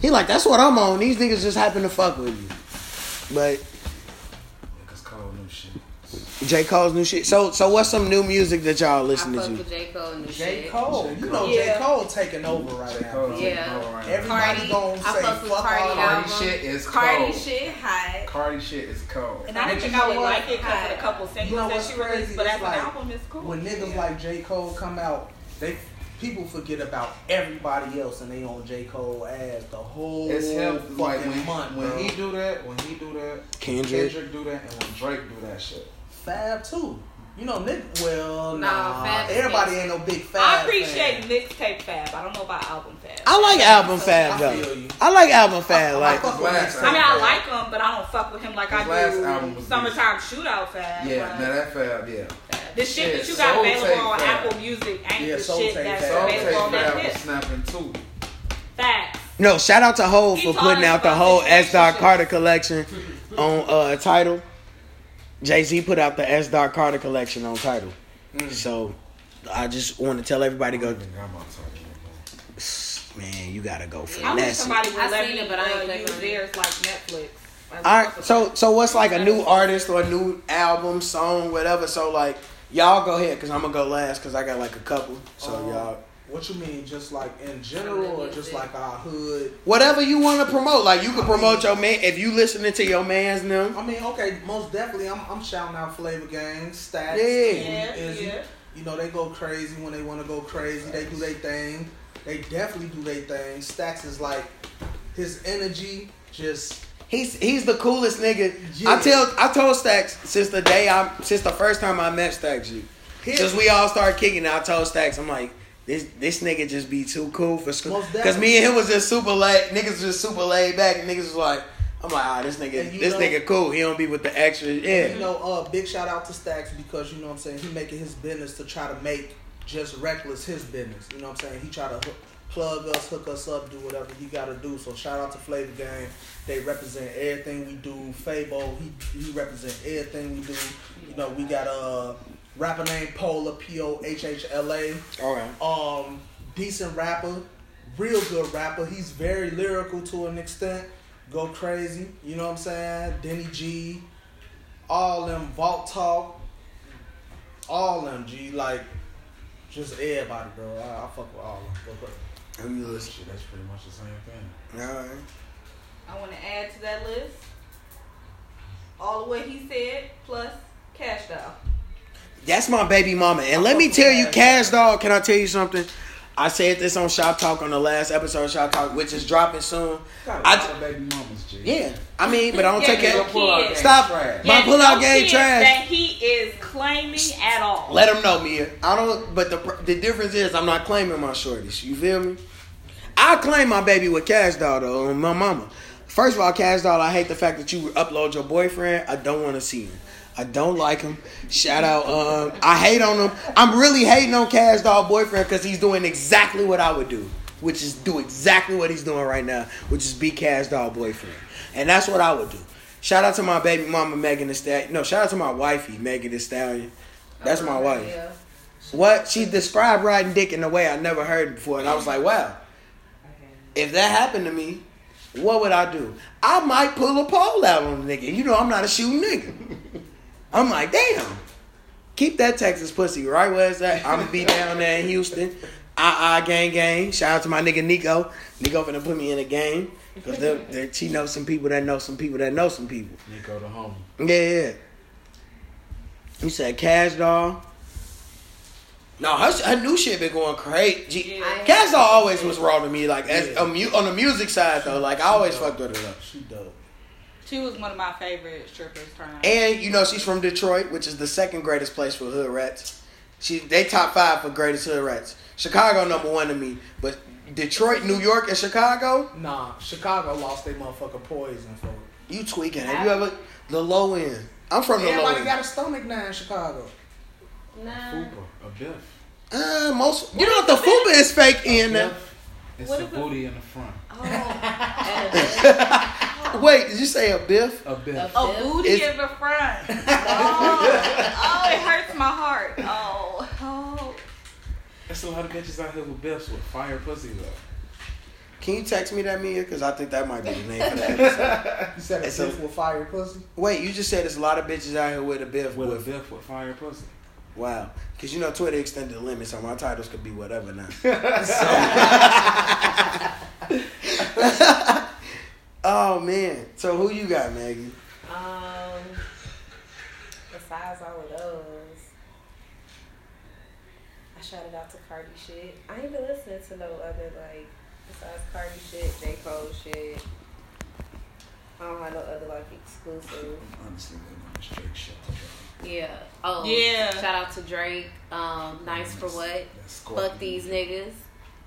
he like that's what I'm on. These niggas just happen to fuck with you. But J Cole's new shit. So so what's some new music that y'all I listening fuck to? with J. Cole and the J. shit. Cole. You know Yeah. J. Cole taking over right J. now. Cole bro. Yeah. over. Everybody Cardi, gonna I say fuck with Cardi all Cardi album. shit is cold. Cardi cold. shit hot. Cardi shit is cold. And I didn't think I would like it because of the couple singles You know that she released, but It's as like, an album, it's cool. When niggas like J. Cole come out, they people forget about everybody else and they on J. Cole ass the whole It's him. fucking Like when, month, when bro. he do that, when he do that, Kendrick. Kendrick do that, and when Drake do that shit. Fab too. You know, Nick. Well, Nah, nah. Fab everybody ain't no big Fab. I appreciate fan. mixtape Fab. I don't know about album Fab. I like album I Fab feel though. you. I like album Fab. I Like fuck with last I mean, I like him, but I don't fuck with him like His I last do album was Summertime Shootout Fab. Yeah, Like, now that Fab, yeah. the shit shit, that you got available on Fab. Apple Music ain't Yeah, the shit that's Fab. Soul available on Tape that Fab was snapping too. Facts. no, shout out to Hove for putting out the whole S. Dot. Carter collection on uh Tidal. Jay Z put out the S. Dot Carter collection on Tidal. So I just want to tell everybody to go. Nigga, I'm outside of Man, you gotta go for I wish that. somebody would I let seen me it, but I ain't uh, clicked use on theirs like Netflix. All right, so so what's like a new artist or a new album, song, whatever. So like y'all go ahead because I'm gonna go last because I got like a couple. So Um, y'all, What you mean? Just like in general, or just like our hood? whatever you want to promote, like you can promote your man if you listening to your man's them. I mean, okay, most definitely. I'm, I'm shouting out Flavor Gang, Stacks, Yeah. Yeah, Izzy. yeah. You know, they go crazy when they want to go crazy. They do their thing. They definitely do their thing. Stacks is like his energy just He's he's the coolest nigga. Yeah. I tell I told Stacks since the day I since the first time I met Stacks you. his, Since we all started kicking, I told Stacks I'm like. This, this nigga just be too cool for school. Cause me and him was just super laid. Niggas just super laid back. And niggas was like, I'm like, ah, this nigga, this know- nigga cool. He don't be with the extra. Yeah. You know, uh, big shout out to Stacks because you know what I'm saying. He making his business to try to make just reckless his business. You know what I'm saying. He try to hook, plug us, hook us up, do whatever he got to do. So shout out to Flavor Gang. They represent everything we do. Fabo, he he represent everything we do. You know, we got uh Rapper name Pola, P O H H L A. Okay. Um, decent rapper, real good rapper. He's very lyrical to an extent. Go crazy, you know what I'm saying? Denny G, all them Vault Talk, all them G like, just everybody, bro. I, I fuck with all of them. Go crazy. Who you listen Shit, that's pretty much the same thing. All right. I want to add to that list all of what he said plus cash doll. That's my baby mama. And let me oh, tell you, Cash Doll, can I tell you something? I said this on Shop Talk on the last episode of Shop Talk, which is dropping soon. Got a I lot j- of baby mamas, G. Yeah. I mean, but I don't Yeah, take it. pull Stop. trash. My Yeah, pull out no game trash. That he is claiming at all. Let them know, Mia. I don't. But the the difference is, I'm not claiming my shorties. You feel me? I claim my baby with Cash Doll though, and my mama. First of all, Cash Doll, I hate the fact that you upload your boyfriend. I don't want to see him. I don't like him. Shout out. Um, I hate on him. I'm really hating on Cash Doll boyfriend because he's doing exactly what I would do, which is do exactly what he's doing right now, which is be Cash Doll boyfriend, and that's what I would do. Shout out to my baby mama Megan Thee Stallion. No, shout out to my wifey Megan Thee Stallion. That's my wife. What she described riding dick in a way I never heard before, and I was like, wow. If that happened to me, what would I do? I might pull a pole out on the nigga. You know I'm not a shooting nigga. I'm like, damn. Keep that Texas pussy right where it's at. I'm gonna be down there in Houston. Ah ah gang gang. Shout out to my nigga Nico. Nico finna put me in a game. Cause they they she knows some people that know some people that know some people. Nico the homie. Yeah, yeah. You said Cash Doll. No, her, her new shit been going crazy. Yeah. Cash Doll always was raw to me. Like as a mu- on the music side though, like I always fucked with her. Though. She dope. She was one of my favorite strippers. Trying. And you know she's from Detroit, which is the second greatest place for hood rats. She they top five for greatest hood rats. Chicago number one to me, but Detroit, New York, and Chicago, Nah, Chicago lost their motherfucking poison for it. you tweaking. Have you ever the low end? I'm from the low end. Everybody got a stomach now in Chicago. Nah. Fupa, a biff. Uh, most you know what the fupa is fake in there. It's What a is it? booty in the front. Oh. Wait, did you say a biff? A biff. A A booty It's- in the front. oh, oh, it hurts my heart. Oh, oh. There's a lot of bitches out here with biffs with fire pussy though. Can you text me that, Mia? Because I think that might be the name for that. episode. You said It's a a- biff with fire pussy? Wait, you just said there's a lot of bitches out here with a biff. With a biff with fire pussy. wow. Because you know Twitter extended the limit, so my titles could be whatever now. oh, man. So who you got, Maggie? Um, besides all of those, I shouted out to Cardi shit. I ain't been listening to no other like besides Cardi shit, J Cole shit. I don't have no other like exclusive. Honestly, man, straight shit. Yeah. Oh. Yeah. Shout out to Drake. Um, nice for what? Fuck these niggas.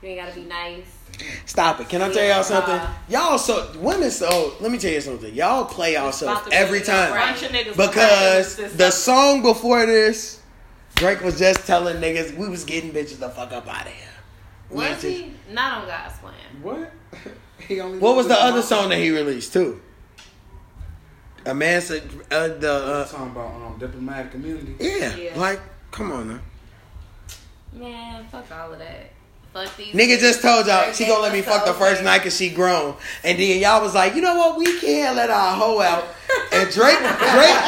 You ain't gotta be nice. Stop it. Can I tell y'all something? Y'all so women so let me tell you something. Y'all play yourself About to be every time. bunch of niggas Because the song before this, Drake was just telling niggas we was getting bitches the fuck up out of here. We Was ain't just- he? Not on God's plan. What? he only What was the other song that he released too? A man said uh, the uh, talking about um diplomatic immunity. yeah, Yeah. like come on now. Man, fuck all of that. Fuck these Nigga just told y'all she gonna let me fuck the first night cause she grown, and then y'all was like, you know what, we can't let our hoe out, and Drake, Drake,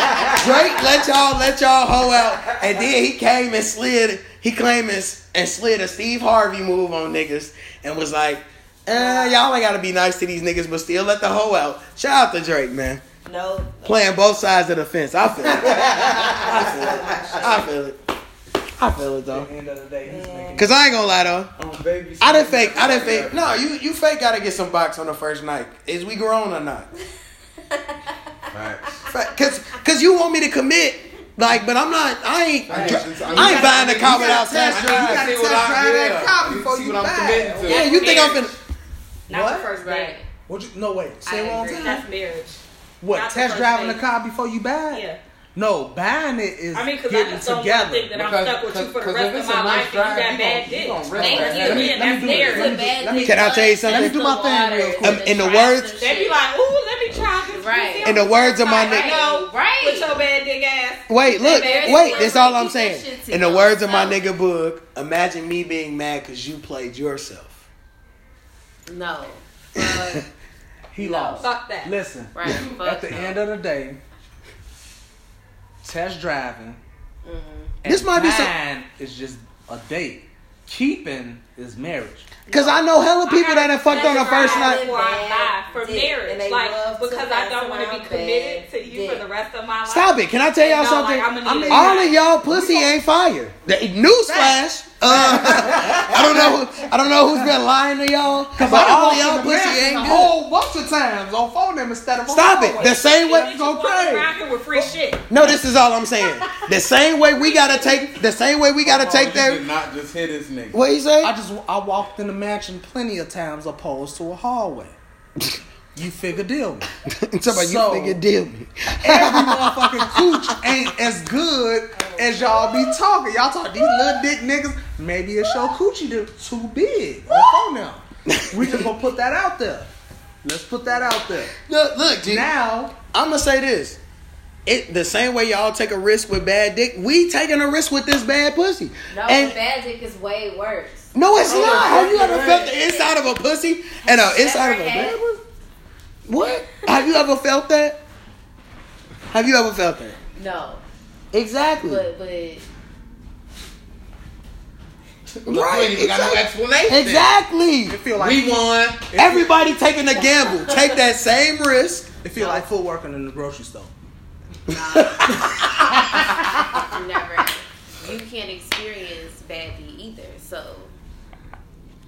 Drake let y'all let y'all hoe out, and then he came and slid, he claimed and, and slid a Steve Harvey move on niggas, and was like, eh, y'all ain't gotta be nice to these niggas, but still let the hoe out. Shout out to Drake, man, No. playing both sides of the fence. I feel it. I feel it. I feel it. I feel it though. the end of the day, Cause I ain't gonna lie though. Um. I didn't fake. I didn't fake. No, you you fake. Gotta get some box on the first night. Is we grown or not? Facts. Cause cause you want me to commit. Like, but I'm not. I ain't. Facts. dri- I I ain't buying the car you without test test drive. drive. gotta test drive that yeah. car You before see you I'm buy. Yeah, you think I'm finna? Not What? the first night. What you? No wait. Say I it one time. That's marriage. What? Not Test first driving the car before you buy? Yeah. No, buying it is I mean, because I just don't together. to think that I'm stuck with you for the rest of my nice life and you drive, got you bad gon- you dick. gon' risk Thank you. Let me- Yeah, let me that's do theirs. this. Let me- let me- Can I tell you something? Let me do my thing real quick. Um, in the words- They be like, ooh, let me try this. Right. In the words of my nigga- No, Right. With your bad dick ass. Wait, look, man, wait. That's all I'm saying. In the words of my nigga book, imagine me being mad because you played yourself. No. Uh, He No. lost. Fuck that. Listen, right. At the end of the day, test driving. Mhm. This might be some- buying is just a date. Keeping is marriage. Cause I know hella people that have fucked on the first night. Before I die for Dick, and marriage, like because I don't want to be committed bad to you for the rest of my life. Stop it. Can I tell y'all No, something? like, I'ma All of y'all pussy ain't fire. The- Newsflash. Uh, I don't know. I don't know who's been lying to y'all, but all of y'all pussy ain't good. a good. whole bunch of times on phone them instead of Stop it. hallway. The same Bitch, way. you go crazy. with free shit. No, this is all I'm saying. The same way we gotta take. The same way we gotta take You that. did not just hit this nigga. What you say? I just I walked in the mansion plenty of times opposed to a hallway. You figure deal me. Talking about So- you figure deal me. Every motherfucking cooch ain't as good as y'all be talking. Y'all talk these little dick niggas. Maybe it's your coochie too- too big. On phone now. We just gonna put that out there. Let's put that out there. Look, look, G. Now, I'm gonna say this. It the same way y'all take a risk with bad dick, we taking a risk with this bad pussy. No, and bad dick is way worse. no, it's Oh, not. Have you ever felt the inside of a pussy and the inside of a Never bad pussy? What? Have you ever felt that? Have you ever felt that? No, Exactly. but but Look, we ain't got no explanation. Exactly. it feel like We won. Everybody taking a gamble. Take that same risk. it feel like food working in the grocery store. No. never. You can't experience bad D either. So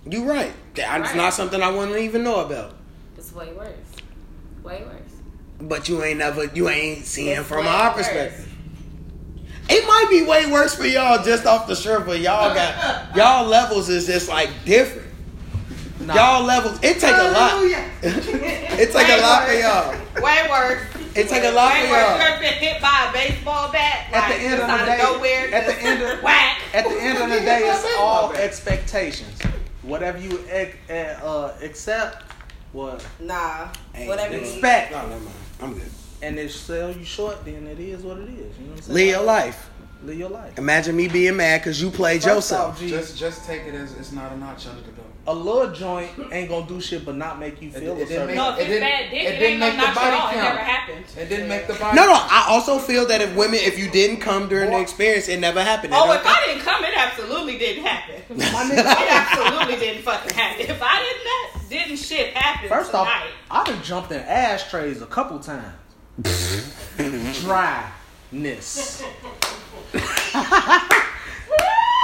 You're right. That's Right. not something I wouldn't even know about. it's way worse. Way worse. But you ain't never you ain't seeing It's from our worse. perspective. It might be way worse for y'all just off the shirt, but y'all got y'all levels is just like different. Nah. Y'all levels it take a lot. it take a lot for y'all. Way worse. It take a lot Way for worse. You y'all. ever been hit by a baseball bat? At like, the end of just the out day, nowhere, at the end of whack. At the end of the day, it's all expectations. Whatever you uh, accept, what Nah. Hey, Whatever. you- expect, No, never mind. I'm good. and it sell you short, then it is what it is. You know what I'm saying? Live your life. Live your life. Imagine me being mad because you played First yourself. off, Just just take it as it's not a notch under the belt. A little joint ain't gonna do shit but not make you feel It- it a didn't certain. make- No, It didn't- bad dick, it it, didn't make the body off. It count. never happened. It didn't make the body. No, no. I also feel that if women, if you didn't come during the experience, it never happened. Oh, it Oh, don't- if I didn't come, it absolutely didn't happen. My It nigga, absolutely didn't fucking happen. If I didn't, that didn't shit happen first off. I done jumped in ashtrays a couple times. Dryness.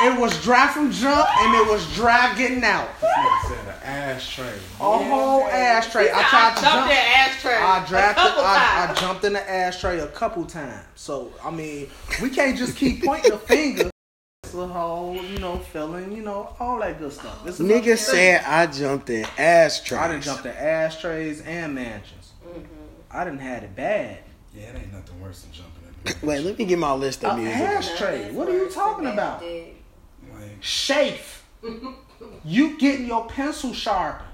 it was dry from jump and it was dry getting out. Nigga said an ashtray. A whole ashtray. I I tried to jumped jump. in ashtray I a drafted. I, I jumped in the ashtray a couple times. So I mean, we can't just keep pointing the finger. It's a whole, you know, feeling, you know, all that good stuff. It's another Nigga thing. said I jumped in ashtrays. I done jumped in ashtrays and mansions. I didn't had it bad. Yeah, it ain't nothing worse than jumping in. Wait, let me get my list of A music. ashtray. What are you talking about? bad dick. Like, Shafe. you getting your pencil sharpened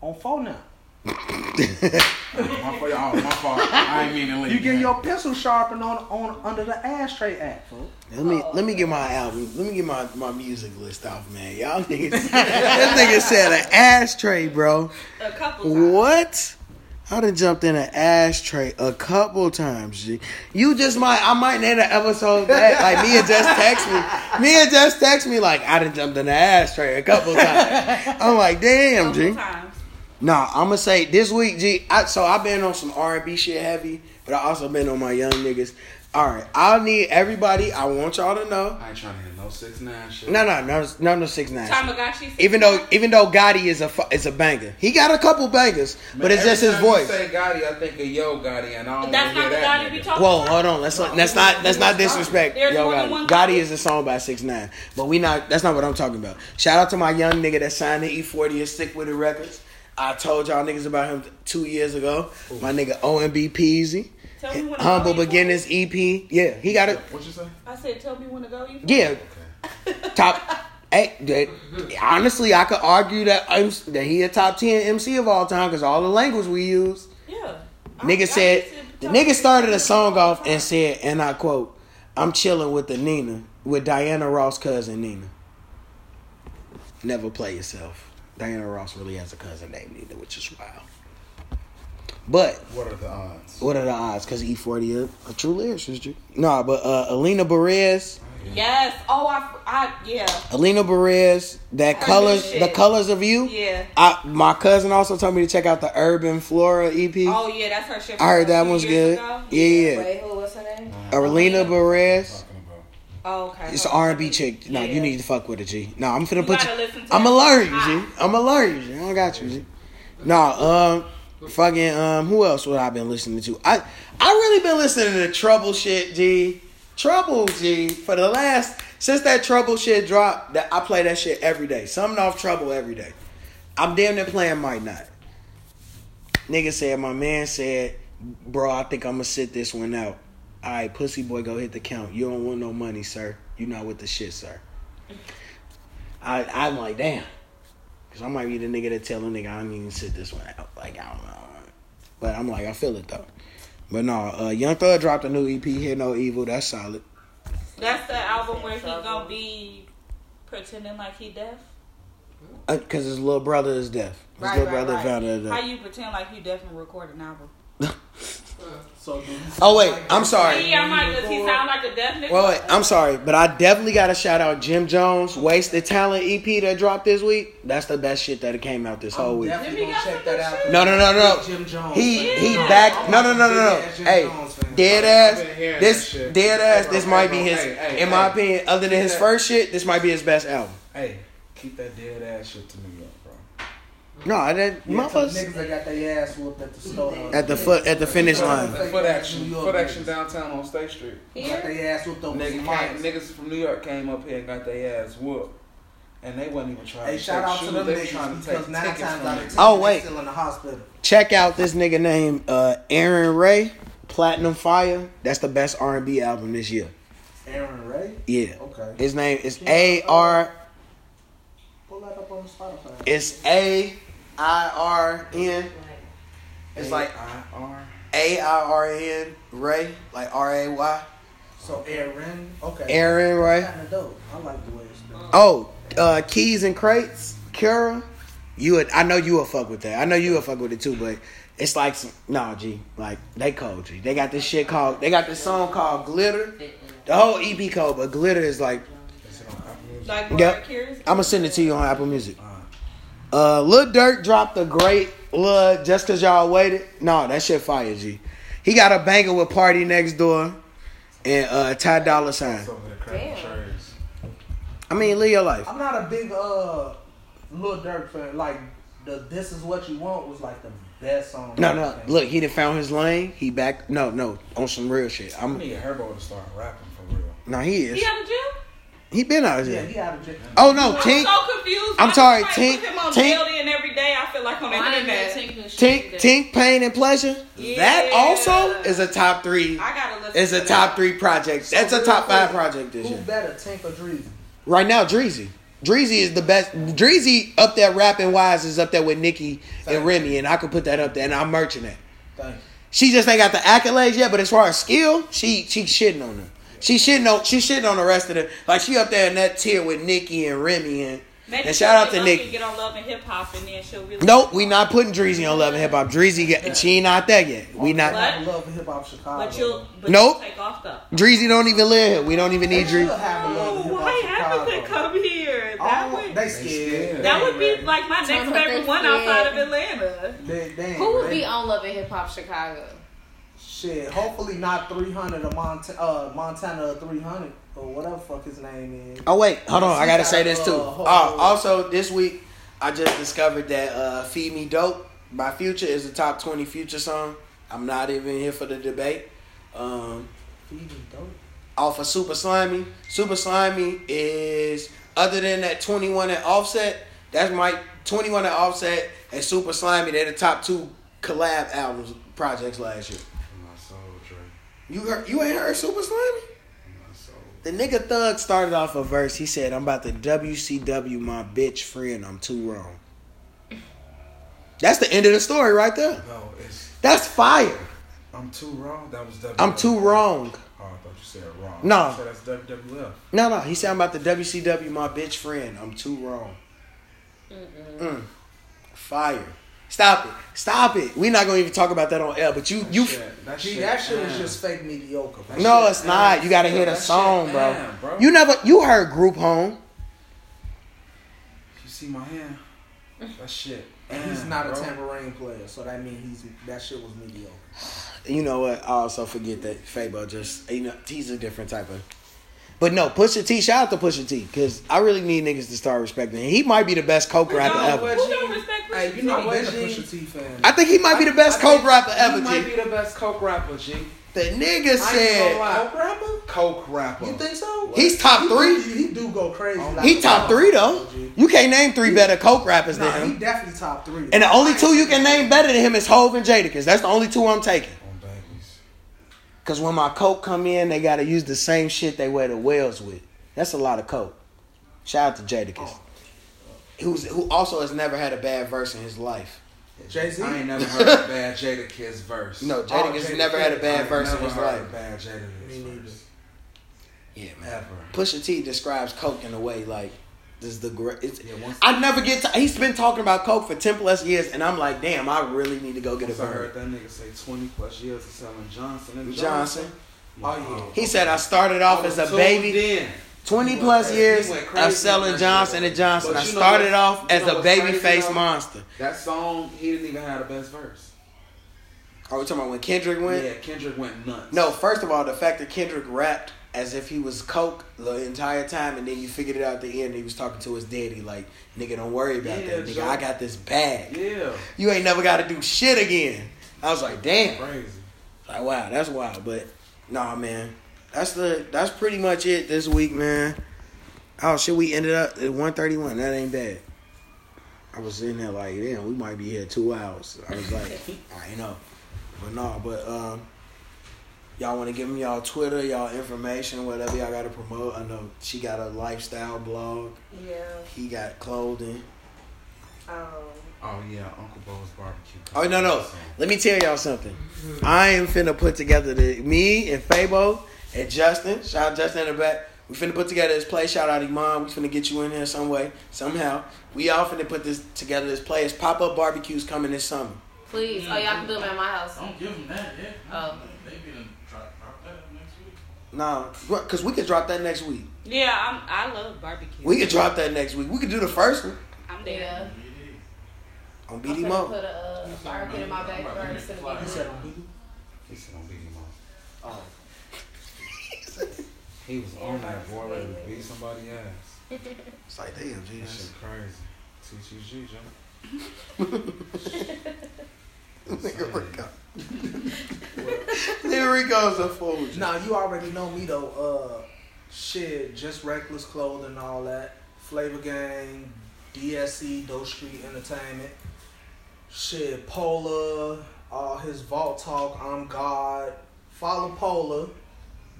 on phone now. my fault. Oh, my fault. I ain't mean to leave. You getting your pencil sharpened on on under the ashtray act, folks. Let me let me get my album. Let me get my, my music list off, man. Y'all niggas. this nigga said an ashtray, bro. A couple times. What? I done jumped in an ashtray a couple times, G. You just might, I might name an episode that, like, Mia just text me. Mia just text me, like, I done jumped in an ashtray a couple times. I'm like, damn, Couple G. times. Nah, I'm gonna say this week, G. I, so I've been on some R&B shit heavy, but I also been on my young niggas. All right, I need everybody. I want y'all to know. I ain't trying to hear no six nine shit. No, no, no, no, no six nine. Tamagotchi. Even though, even though Gotti is a fu- is a banger, he got a couple bangers, but it's just his voice. Say Gotti, I think of Yo Gotti, and I don't That's not the hear guy that that we talking Whoa, about. hold on. Let's not, let's not let's not disrespect There's Yo Gotti. Gotti Gotti. is a song by Six Nine, but we not. That's not what I'm talking about. Shout out to my young nigga that signed the E40 and Sick Wid It Records. I told y'all niggas about him two years ago. My nigga OMB Peezy. Tell me when to Humble go, you Beginnings EP. Yeah, he got it. What you say? I said, tell me when to go. You Yeah, top. Hey, that- honestly, I could argue that I'm, that he a top ten MC of all time because all the language we use. Yeah. I- I Nigga said used to the nigga started a song off and said, and I quote, "I'm chilling with the Nina with Diana Ross' cousin Nina." Never play yourself. Diana Ross really has a cousin named Nina, which is wild. But What are the odds? what are the odds? Because E40 a, a true lyricist, G. Nah, but uh, Alina Baraz, Yes. Oh, I, I yeah. Alina Baraz, that Her colors, the colors of you. Yeah. I, my cousin also told me to check out the Urban Flora E EP. Oh yeah, that's her shit. I heard that one's good. ago. Yeah, yeah. Wait, who? What's her name? Alina Baraz. Oh, okay. It's an R and B chick. No, you need to fuck with it, G. No, I'm finna You put you. gotta listen to I'm that. gonna learn you, Ah. G. I'm gonna learn you, G. I got you, G. Nah, um, fucking um, who else would I been listening to? I I really been listening to Trouble shit, G. Trouble, G. For the last since that Trouble shit dropped, that I play that shit every day. Something off Trouble every day. I'm damn near playing Might Not. Nigga said, my man said, bro, I think I'm gonna sit this one out. All right, pussy boy, go hit the count. You don't want no money, sir. You not with the shit, sir. I I'm like, damn, because I might be the nigga that tell a nigga I don't even sit this one out. Like I don't know, but I'm like, I feel it though. But no, uh, Young Thug dropped a new EP, Hear No Evil. That's solid. That's the album where he gonna be pretending like he deaf. Because Uh, his little brother is deaf. His Right, little right, brother right. found out. How you pretend like you deaf and record an album? So, Oh, wait, I'm sorry. Yeah, I'm like, does he sound like a deaf nigga? Well, wait, I'm sorry, but I definitely got to shout out Jim Jones, Wasted Talent EP that dropped this week. That's the best shit that came out this whole week. definitely gonna check that out. No, no, no, no. Jim Jones. He fan. he Yeah. back. No, no, no, no, no. Big ass Jim Hey, dead ass. This dead ass. This might be his. hey, hey, In my opinion, other than his first shit, this might be his best album. Hey, keep that dead ass shit to New York, bro. No, that Yeah, to the motherfuckers niggas that got their ass whooped at the store. at the foot at the finish line. That foot action, New York foot action downtown on State Street. Got their ass whooped over Nigga some came, niggas from New York came up here and got their ass whooped. And they wasn't even trying Hey, to shout take out to shoes. them They niggas because nine times out of ten, Oh, they wait. still in the hospital. Check out this nigga named uh, Arin Ray, Platinum Fire. That's the best R and B album this year. Arin Ray. Yeah, Okay. his name is A R. Pull that up on Spotify. It's A I R N. It's like I-R. A I R N Ray, like R A Y. So Arin. Okay. Arin Ray. Kind of dope. I like the way it's done. Oh, uh, Keys N Krates, Kara. You would, I know you would fuck with that. I know you would fuck with it too, but it's like some, nah, G. Like they cold, G. They got this shit called. They got this song called Glitter. The whole EP cold, but Glitter is like. like Yep. I'm gonna send it to you on Apple Music. Uh, Lil Durk dropped a great Lil just cause y'all waited. No, that shit fire, G. He got a banger with PartyNextDoor and uh Ty Dolla Sign. It's over there cracking Damn. I mean, live your life. I'm not a big uh Lil Durk fan. Like the "This Is What You Want" was like the best song. No, no. Look, he done found his lane. He back. No, no. On some real shit. I'm. I'm. need Herbo to start rapping for real. No, he is. He out of jail? He been out of Yeah, jail. he out of jail. Oh no, I'm Tink, so confused. I'm sorry, somebody Tink- on Tink- jail then every day. I feel like on the internet. been taking Tink, Tink, Pain and Pleasure. Yeah. That also is a top three. I gotta listen. Is to a that. top three project. That's a top five project this Who year. better, Tank or Dreezy? Right now, Dreezy. Dreezy is the best. Dreezy up there rapping wise is up there with Nicki and Remy, and I could put that up there, and I'm merching that. Thank you. She just ain't got the accolades yet, but as far as skill, she she shitting on them. She shitting on she shitting on the rest of the like she up there in that tier with Nicki and Remy and Maybe and shout out to she'll Nicki. Get on Love and Hip Hop, and then she'll really. Nope, we not putting Dreezy on Love and Hip Hop. Dreezy, get- she ain't not there yet. We not. have love and hip hop Chicago. But you'll. But Nope. You'll take off though. Dreezy don't even live here. We don't even need They Dreezy. have a love Oh, why haven't they come here? That Oh, would. they scared. That would be like my next Tell them they favorite one outside of Atlanta. They, they Who would ready. be on Love and Hip Hop Chicago? Shit, hopefully not 300 or Mont- uh, Montana 300 or whatever fuck his name is. Oh wait, hold on. I gotta say this too. uh, also, this week I just discovered that uh, "Feed Me Dope" by Future is a top twenty Future song. I'm not even here for the debate. Um, Feed me dope. off of Super Slimey. Super Slimey is other than that 21 and Offset. That's my 21 and Offset and Super Slimey. They're the top two collab albums projects last year. My soul, Dre. You heard, you ain't heard Super Slimey? The nigga Thug started off a verse. He said, "I'm about to WCW my bitch friend. I'm too wrong." That's the end of the story right there. no, it's That's fire. I'm too wrong. That was WWF. I'm too wrong. Oh, I thought you said wrong. No. That's WWF. No, no. He said, "I'm about to WCW my bitch friend. I'm too wrong." Mm. Fire. Stop it. Stop it. We're not gonna even talk about that on air. But you, you. Shit, that Gee, shit, that shit is just fake mediocre. Bro. No, shit it's not. You gotta ass. hear the That shit song, bro. damn, bro. You never. You heard Group Home. You see my hand? That shit. And he's damn, not a tambourine player, so that means he's that shit was mediocre. You know what? I also forget that Fabo just you know he's a different type of. But no, Pusha T. Shout out to Pusha T. Because I really need niggas to start respecting him. He might be the best coke rapper ever. Who don't respect Hey, Pusha you know T? I've a what, G? Pusha T fan. I think he might be the best I coke think rapper He ever, might G. be the best coke rapper, G. The nigga I said. Coke rapper? Coke rapper. You think so? He's top He three. do- He do go crazy. Oh, like he a top three though. You can't name three better coke rappers Nah, than him. he definitely top three. And the only two you can name better than him is Hove and Jadakiss. That's the only two I'm taking. On babies. Cause when my coke come in, they gotta use the same shit they wear the whales with. That's a lot of coke. Shout out to Jadakiss. Oh. Who's who also has never had a bad verse in his life. Jay Z. I ain't never heard a bad Jadakiss verse. No, oh, Jadakiss Jadakiss. never had a bad ain't verse in his heard life. a bad Jada Me Kiss neither. verse. Yeah, man. Ever. Pusha T describes coke in a way like this is the great. It's, Yeah, once- I never get. To, he's been talking about coke for ten plus years, and I'm like, damn, I really need to go get a Once I heard that nigga say 20 plus years of selling Johnson and Johnson. Oh, yeah. He said I started off as a baby. Then. Twenty plus He years went crazy of selling Johnson and Johnson. But I started what- off as a baby face though? monster. That song, he didn't even have the best verse. Are we talking about when Kendrick went? Yeah, Kendrick went nuts. No, first of all, the fact that Kendrick rapped as if he was coke the entire time, and then you figured it out at the end. He was talking to his daddy, like, "Nigga, don't worry about Yeah, that, nigga. I got this bag. Yeah. You ain't never got to do shit again." I was like, "Damn." Crazy. Like, wow, that's wild. But nah, man, that's the that's pretty much it this week, man. Oh shit, we ended up at one thirty one. That ain't bad. I was sitting there like, damn, we might be here two hours. I was like, I know, but no, but um, y'all want to give me y'all Twitter, y'all information, whatever y'all got to promote. I know she got a lifestyle blog. Yeah. He got clothing. Um, Oh, yeah, Uncle Bo's barbecue. Oh no no! Let me tell y'all something. I am finna put together the me and Fabo and Justin. Shout out Justin in the back. We finna put together this play. Shout out Iman. We finna get you in here some way, somehow. We all finna put this together. This play. It's pop up barbecues coming this summer. please. Oh, y'all can do them at my house. Don't give them that, yeah. Oh. Maybe then drop, drop that up next week. Nah, cause we could drop that next week. Yeah, I'm, I love barbecue. We could drop that next week. We could do the first one I'm there. Yeah. on I'm BD gonna Mo. put a uh, fire pit in my back first and He be said on Google. He said on Biggie Mo. Oh. He was on that boy ready to beat somebody ass. It's like damn, That Jesus. shit crazy. TTG, Joe. Nigga Rico. Nigga Rico's a fool. Nah, you already know me though. Uh, shit, just reckless clothing, and all that. Flavor Gang, DSC, Doe Street Entertainment. Shit, Polar, all his Vault Talk. I'm God. Follow Pola.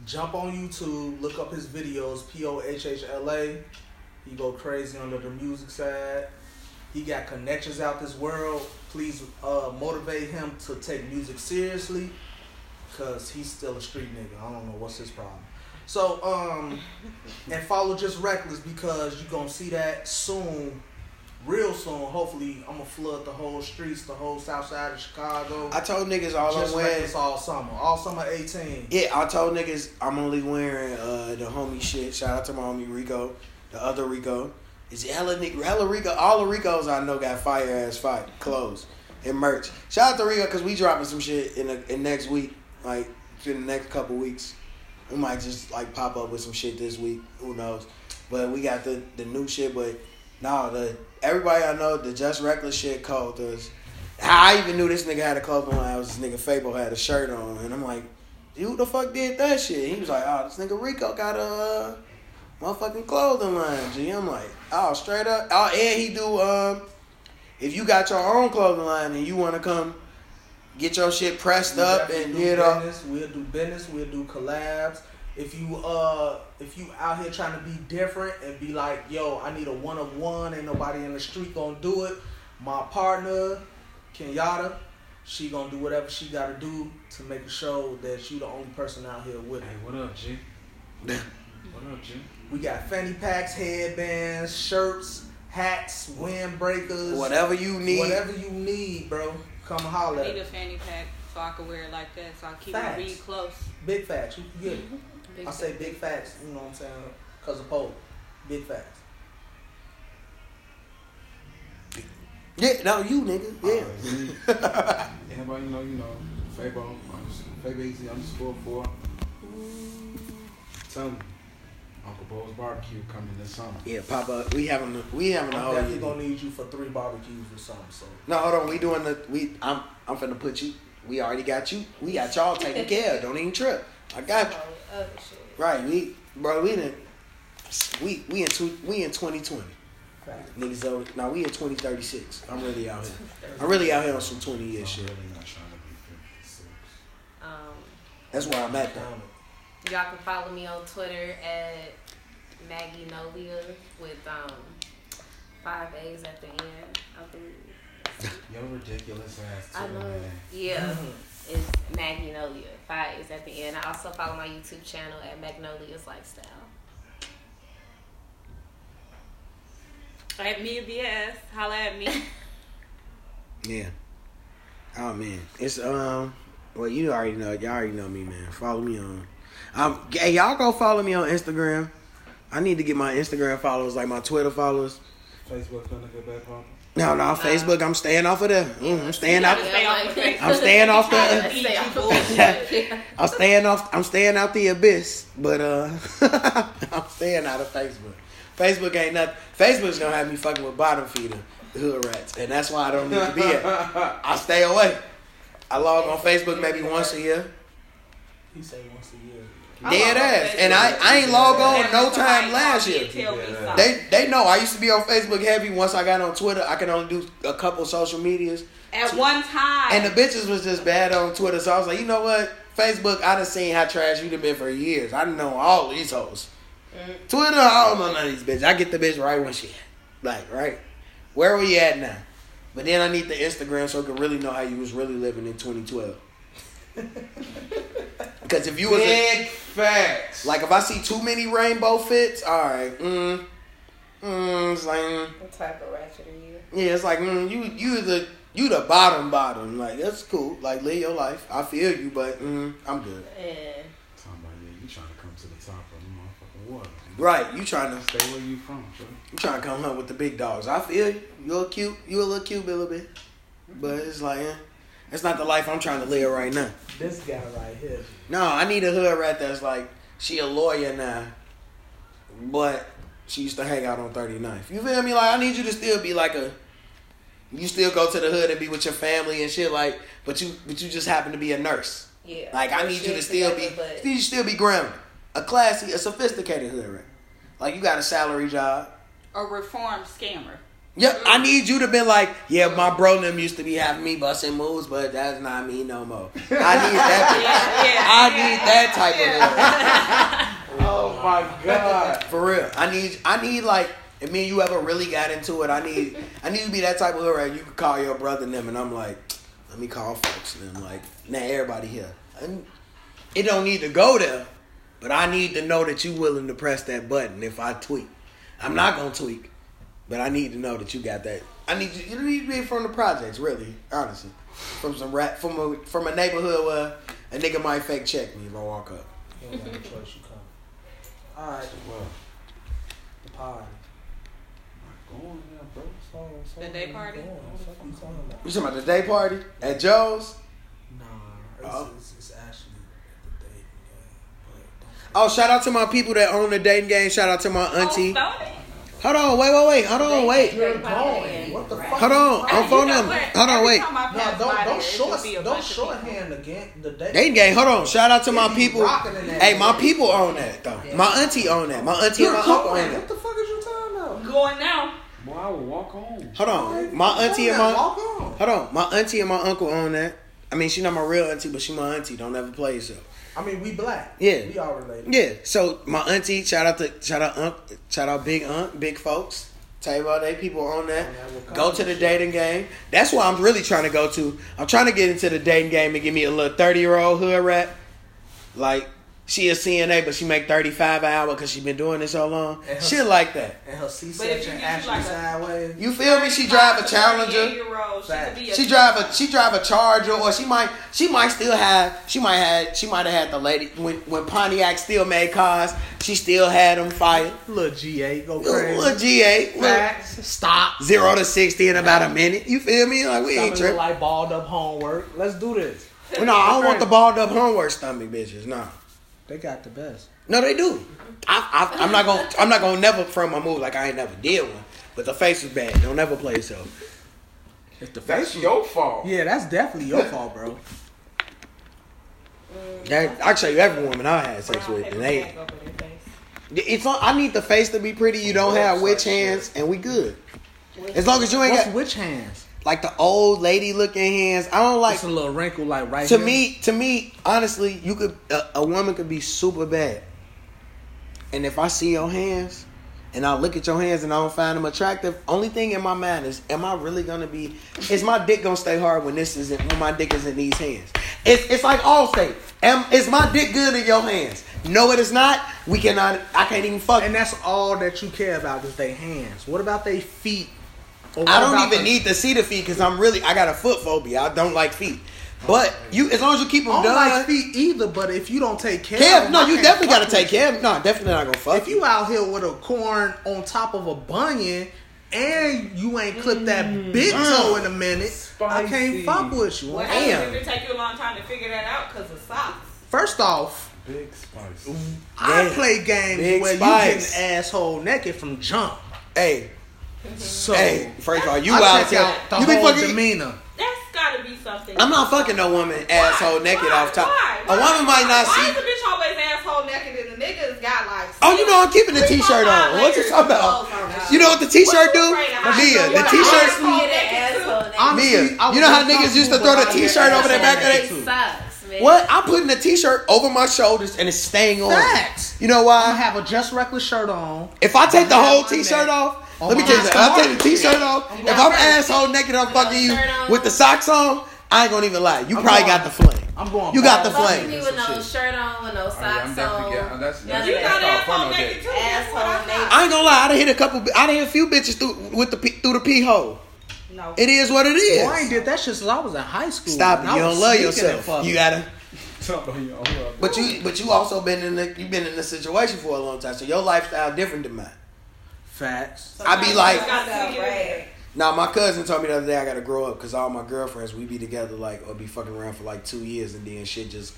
Jump on YouTube. Look up his videos. P O H H L A. He go crazy under the music side. He got connections out this world. Please uh, motivate him to take music seriously, cause he's still a street nigga. I don't know what's his problem. So um, and follow just reckless because you gonna see that soon, real soon. Hopefully, I'm gonna flood the whole streets, the whole south side of Chicago. I told niggas all I'm wearing. all summer, all summer 18. Yeah, I told niggas I'm only wearing uh, the homie shit. Shout out to my homie Rico, the other Rico. Is hella hella Rico. All the Ricos I know got fire ass fight clothes and merch. Shout out to Rico because we dropping some shit in the in next week, like in the next couple weeks. We might just like pop up with some shit this week. Who knows? But we got the the new shit. But no, the everybody I know the just reckless shit cold. Cause I even knew this nigga had a clothing line. I was this nigga Fable had a shirt on, and I'm like, who the fuck did that shit? He was like, oh, this nigga Rico got a uh, motherfucking clothing line. G, I'm like, oh, straight up. Oh, and he do um, if you got your own clothing line and you want to come get your shit pressed We up and do get up. business. We'll do business. We'll do collabs. If you uh if you out here trying to be different and be like, yo, I need a one of one. Ain't nobody in the street gonna do it. My partner, Kenyatta, she gonna do whatever she gotta do to make a show that you the only person out here with it. Hey, what up, G? What up, G? We got fanny packs, headbands, shirts, hats, windbreakers, Whatever you need. whatever you need, bro. Come holler. I need a fanny pack so I can wear it like that, so I keep Facts. my read close. Big facts. You can get it. Big I say big facts, you know what I'm saying? Because of Poe. Big facts. Yeah, no, you nigga. Oh, yeah. Alright, Everybody know, you know, Fabo, Fabeezy underscore four. Mm. Tell me, Uncle Bo's barbecue coming this summer. Yeah, pop up. We having the we having the I'm whole definitely year. gonna need you for three barbecues or something. So No, hold on. We doing the we. I'm I'm finna put you. We already got you. We got y'all taken care of. Don't even trip. I got you. All other shit. Right. We bro. We didn't. We we in two, we in 2020. facts. Niggas over. Now we in 2036. I'm really out here. I'm really out here on some 20 year shit. really not trying to be Um, That's where I'm at though. Damn it. y'all can follow me on Twitter at Maggie Nolia with um five A's at the end. I believe. Yo, ridiculous ass I know. man. Yeah, it's Magnolia. Five A's at the end. I also follow my YouTube channel at Magnolia's Lifestyle. At me BS, holla at me. Yeah. Oh man, it's um. Well, you already know. Y'all already know me, man. Follow me on. Um, hey, y'all go follow me on Instagram. I need to get my Instagram followers like my Twitter followers. Facebook gonna get back on. No, no, Facebook. I'm staying off of there. Mm, I'm staying You out. stay off of Facebook. I'm staying off the- Trying to Stay feed off you of bullshit. Facebook. I'm staying off. I'm staying out the abyss, but uh, I'm staying out of Facebook. Facebook ain't nothing. Facebook's gonna have me fucking with bottom feeder hood rats, and that's why I don't need to be at. I stay away. I log on Facebook maybe once a year. He say once a year. I Dead log ass, and I, I ain't log on no time last year. and tell me Yeah. something. They they know I used to be on Facebook heavy. Once I got on Twitter, I can only do a couple social medias. At one time. And the bitches was just bad on Twitter, so I was like, you know what? Facebook, I done seen how trash you done been for years. I done know all these hoes. Mm. Twitter, I don't know none of these bitches. I get the bitch right when she. Like, right? Where we at now? But then I need the Instagram so I can really know how you was really living in 2012. Because if you was a, Big facts. like, if I see too many rainbow fits, all right, mm, mm, it's like, mm, What type of ratchet are you? yeah, it's like mm, you you the you the bottom bottom. Like that's cool. Like live your life. I feel you, but mm, I'm good. Yeah. Talking about yeah, you trying to come to the top of the motherfucking water. Right, you trying to Stay where you from, bro. you trying to come hunt with the big dogs. I feel you. You're cute. You a little cute, a little bit. But it's like, eh, it's not the life I'm trying to live right now. This guy right here. No, I need a hood rat that's like she a lawyer now, but she used to hang out on 39th. You feel me? Like I need you to still be like a. You still go to the hood and be with your family and shit, like, but you but you just happen to be a nurse. Yeah. Like I need you to still still be, but- you still be grounded, a classy, a sophisticated hood rat. Like you got a salary job. a reformed scammer. Yep, I need you to be like, yeah, my bro them used to be having me busting moves, but that's not me no more. I need that. Yeah, yeah. I need that type of hood. Oh my god. For real, I need, I need like, if me and you ever really got into it, I need, I need to be that type of hood rat. You could call your brother and them, and I'm like, let me call folks and them, like, now everybody here. And it don't need to go there, but I need to know that you willing to press that button if I tweak. I'm not gonna tweak, but I need to know that you got that. I need you. You need to be from the projects, really, honestly, from some rat, from a from a neighborhood where a nigga might fake check me if I walk up. You don't got a choice. You come. All right. Well, The party. go on there, bro. So, so The day party? What you talking about? You talking about the day party at Joe's? Nah, it's, Oh. it's, it's actually the dating game. But Oh, shout out to my people that own the dating game. Shout out to my oh, auntie. Oh, Sony? Hold on, wait, wait, wait. Hold on, wait. You're going. What the fuck? Hold on, Hey, I'm phone you know number. what? Hold on, wait. time I No, pass don't don't there, short it'll be a don't bunch of people. shorthand again the dating. Dating game. Hold on. Shout out to my people. rocking in Hey, my people own that though. My auntie own that. My auntie You're and my uncle own that. What the fuck is you talking about? Going now. Boy, I will walk home. Hold on. My auntie and my Walk on. hold on. My auntie and my uncle own that. I mean, she not my real auntie, but she my auntie. Don't ever play yourself. I mean, we black. Yeah. We all related. Yeah. So my auntie, shout out to shout out Unc, shout out Big Aunt, Big folks. Tell you about they people on that. Oh, that Go to the shit. dating game. That's what I'm really trying to go to. I'm trying to get into the dating game and give me a little 30 year old hood rat. Like she a CNA, but she make 35 an hour because she been doing this so long. And her- Shit like that. And her you C-section actually like sideways. You feel me? She drive a Challenger. She could a She drive a she drive a Charger, or she might she might still have she might have she might have had the lady when when Pontiac still made cars. She still had them fired. Little G8, go Little, crazy. little G8, Facts. Stop. zero to sixty in about a minute. You feel me? Like we Stop ain't it tripping. like balled up homework. Let's do this. No, I don't want the balled up homework stomach bitches. No, They got the best. no, they do. I, I, I'm not gonna I'm not gonna never front my move like I ain't never did one. But the face is bad. Don't ever play yourself. If the That's face, your fault. yeah, that's definitely your fault, bro. Mm. That, I can show you every woman I had sex with, and they It's on, I need the face to be pretty. You don't have witch hands, and we good. As long as you ain't What's got which hands? Like the old lady looking hands. I don't like. It's a little wrinkle, like right To here. me, to me, honestly, you could a, a woman could be super bad, and if I see your hands, and I look at your hands and I don't find them attractive, only thing in my mind is, am I really gonna be? Is my dick gonna stay hard when this isn't when my dick is in these hands? It's it's like Allstate. Am is my dick good in your hands? No, it is not. We cannot. I can't even fuck. and that's all that you care about is their hands. What about their feet? Or I don't even the- need to see the feet because I'm really I got a foot phobia. I don't like feet. But you, as long as you keep them I don't done, like feet either, but if you don't take care Kev, of them, no, you definitely got to take care of. Them. No, definitely not gonna fuck. If you out here with a corn on top of a bunion and you ain't clipped that mm. big mm. toe in a minute, I can't fuck with you. What Damn. happens it take you a long time to figure that out because of socks? First off, Big spice. I Yeah. play games Big where spice. you getting asshole naked from jump. hey, So hey, first of all, you I out check here. out the You be whole fucking. demeanor. That's gotta be something. I'm not fucking no woman asshole naked Why? off top. Why? A woman might not Why see. is the bitch always asshole naked and the niggas got like? Oh, you know I'm keeping the t-shirt on. What you talking about? clothes. You know what the t-shirt What do? Mia, the t-shirt. what Asshole naked naked, too. asshole naked. Honestly, Mia, you know how niggas used to throw the t-shirt over their back of their- naked, man. What? I'm putting the t-shirt over my shoulders and it's staying on. Facts. You know why? I have a just reckless shirt on. If I take the I have whole t-shirt off, On let me my tell you something. I stomach. take the t-shirt off. I'm If I'm first. asshole naked, I'm fucking you with the socks on. I ain't gonna even lie. You I'm probably going- got the flame. I'm going. You got the bald. Fuck flame. me with no shirt on, with no Oh, yeah, I'm socks definitely on. getting- that's- None of You that's- got that. called asshole naked too. Asshole I'm naked. I ain't gonna lie. I done hit a couple. I done hit a few bitches through with the pee- through the pee hole. No. It is what it is. Boy, I ain't is. did that shit since I was in high school. Stop it. You don't love yourself. You gotta. Talk on your own. But you but you also been in the you been in this situation for a long time, so your lifestyle different than mine. Facts. I be like- You gotta Now my cousin told me the other day I gotta grow up because all my girlfriends we be together like or be fucking around for like two years and then shit just.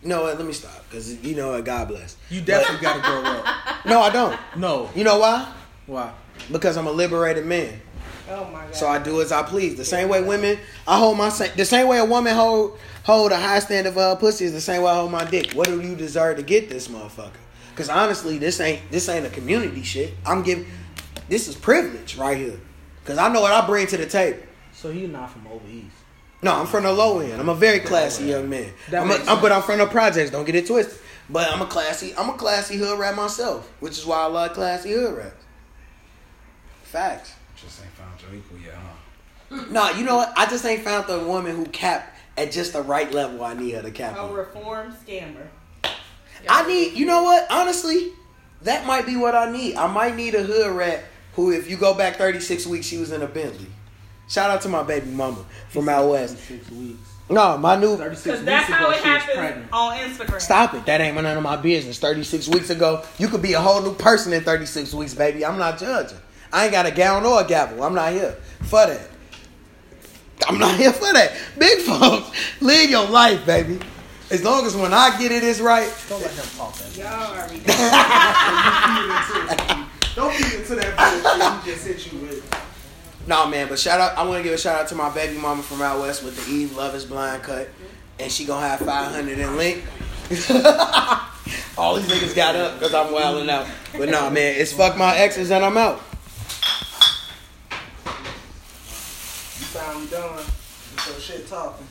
You know? Let me stop because you know what? God bless. You definitely got to grow up. No, I don't. No. You know why? Why? Because I'm a liberated man. Oh my god. So I do as I please. The same way women, I hold my the same way a woman hold hold a high standard for her pussy is the same way I hold my dick. What do you deserve to get this motherfucker? Because honestly, this ain't this ain't a community shit. I'm giving this is privilege right here. Because I know what I bring to the table. So he not from over east. No, I'm from the low end. I'm a very classy young man. That I'm a, makes I'm, but I'm from the projects. Don't get it twisted. But I'm a classy. I'm a classy hood rat myself, which is why I love classy hood rats. Facts. Just ain't found your equal yet, huh? No, you know what? I just ain't found the woman who cap at just the right level I need her to cap. A on. reformed scammer. I need, you know what? Honestly, that might be what I need. I might need a hood rat who, if you go back 36 weeks, she was in a Bentley. Shout out to my baby mama from out west. Six weeks. No, my new. Thirty-six Because weeks that's ago, how it she was happens pregnant. on Instagram. Stop it. That ain't none of my business. 36 weeks ago, you could be a whole new person in 36 weeks, baby. I'm not judging. I ain't got a gown or a gavel. I'm not here for that. I'm not here for that. Big folks, live your life, baby. As long as when I get it is right, Don't let him talk that. Y'all are Don't feed into that bullshit he just hit you with. No man, but shout out. I want to give a shout out to my baby mama from out west with the Eve Love is Blind cut, and she gonna have 500 in link. All these niggas got up because I'm wilding out. But no man, it's fuck my exes and I'm out. You finally done. Get your shit talking.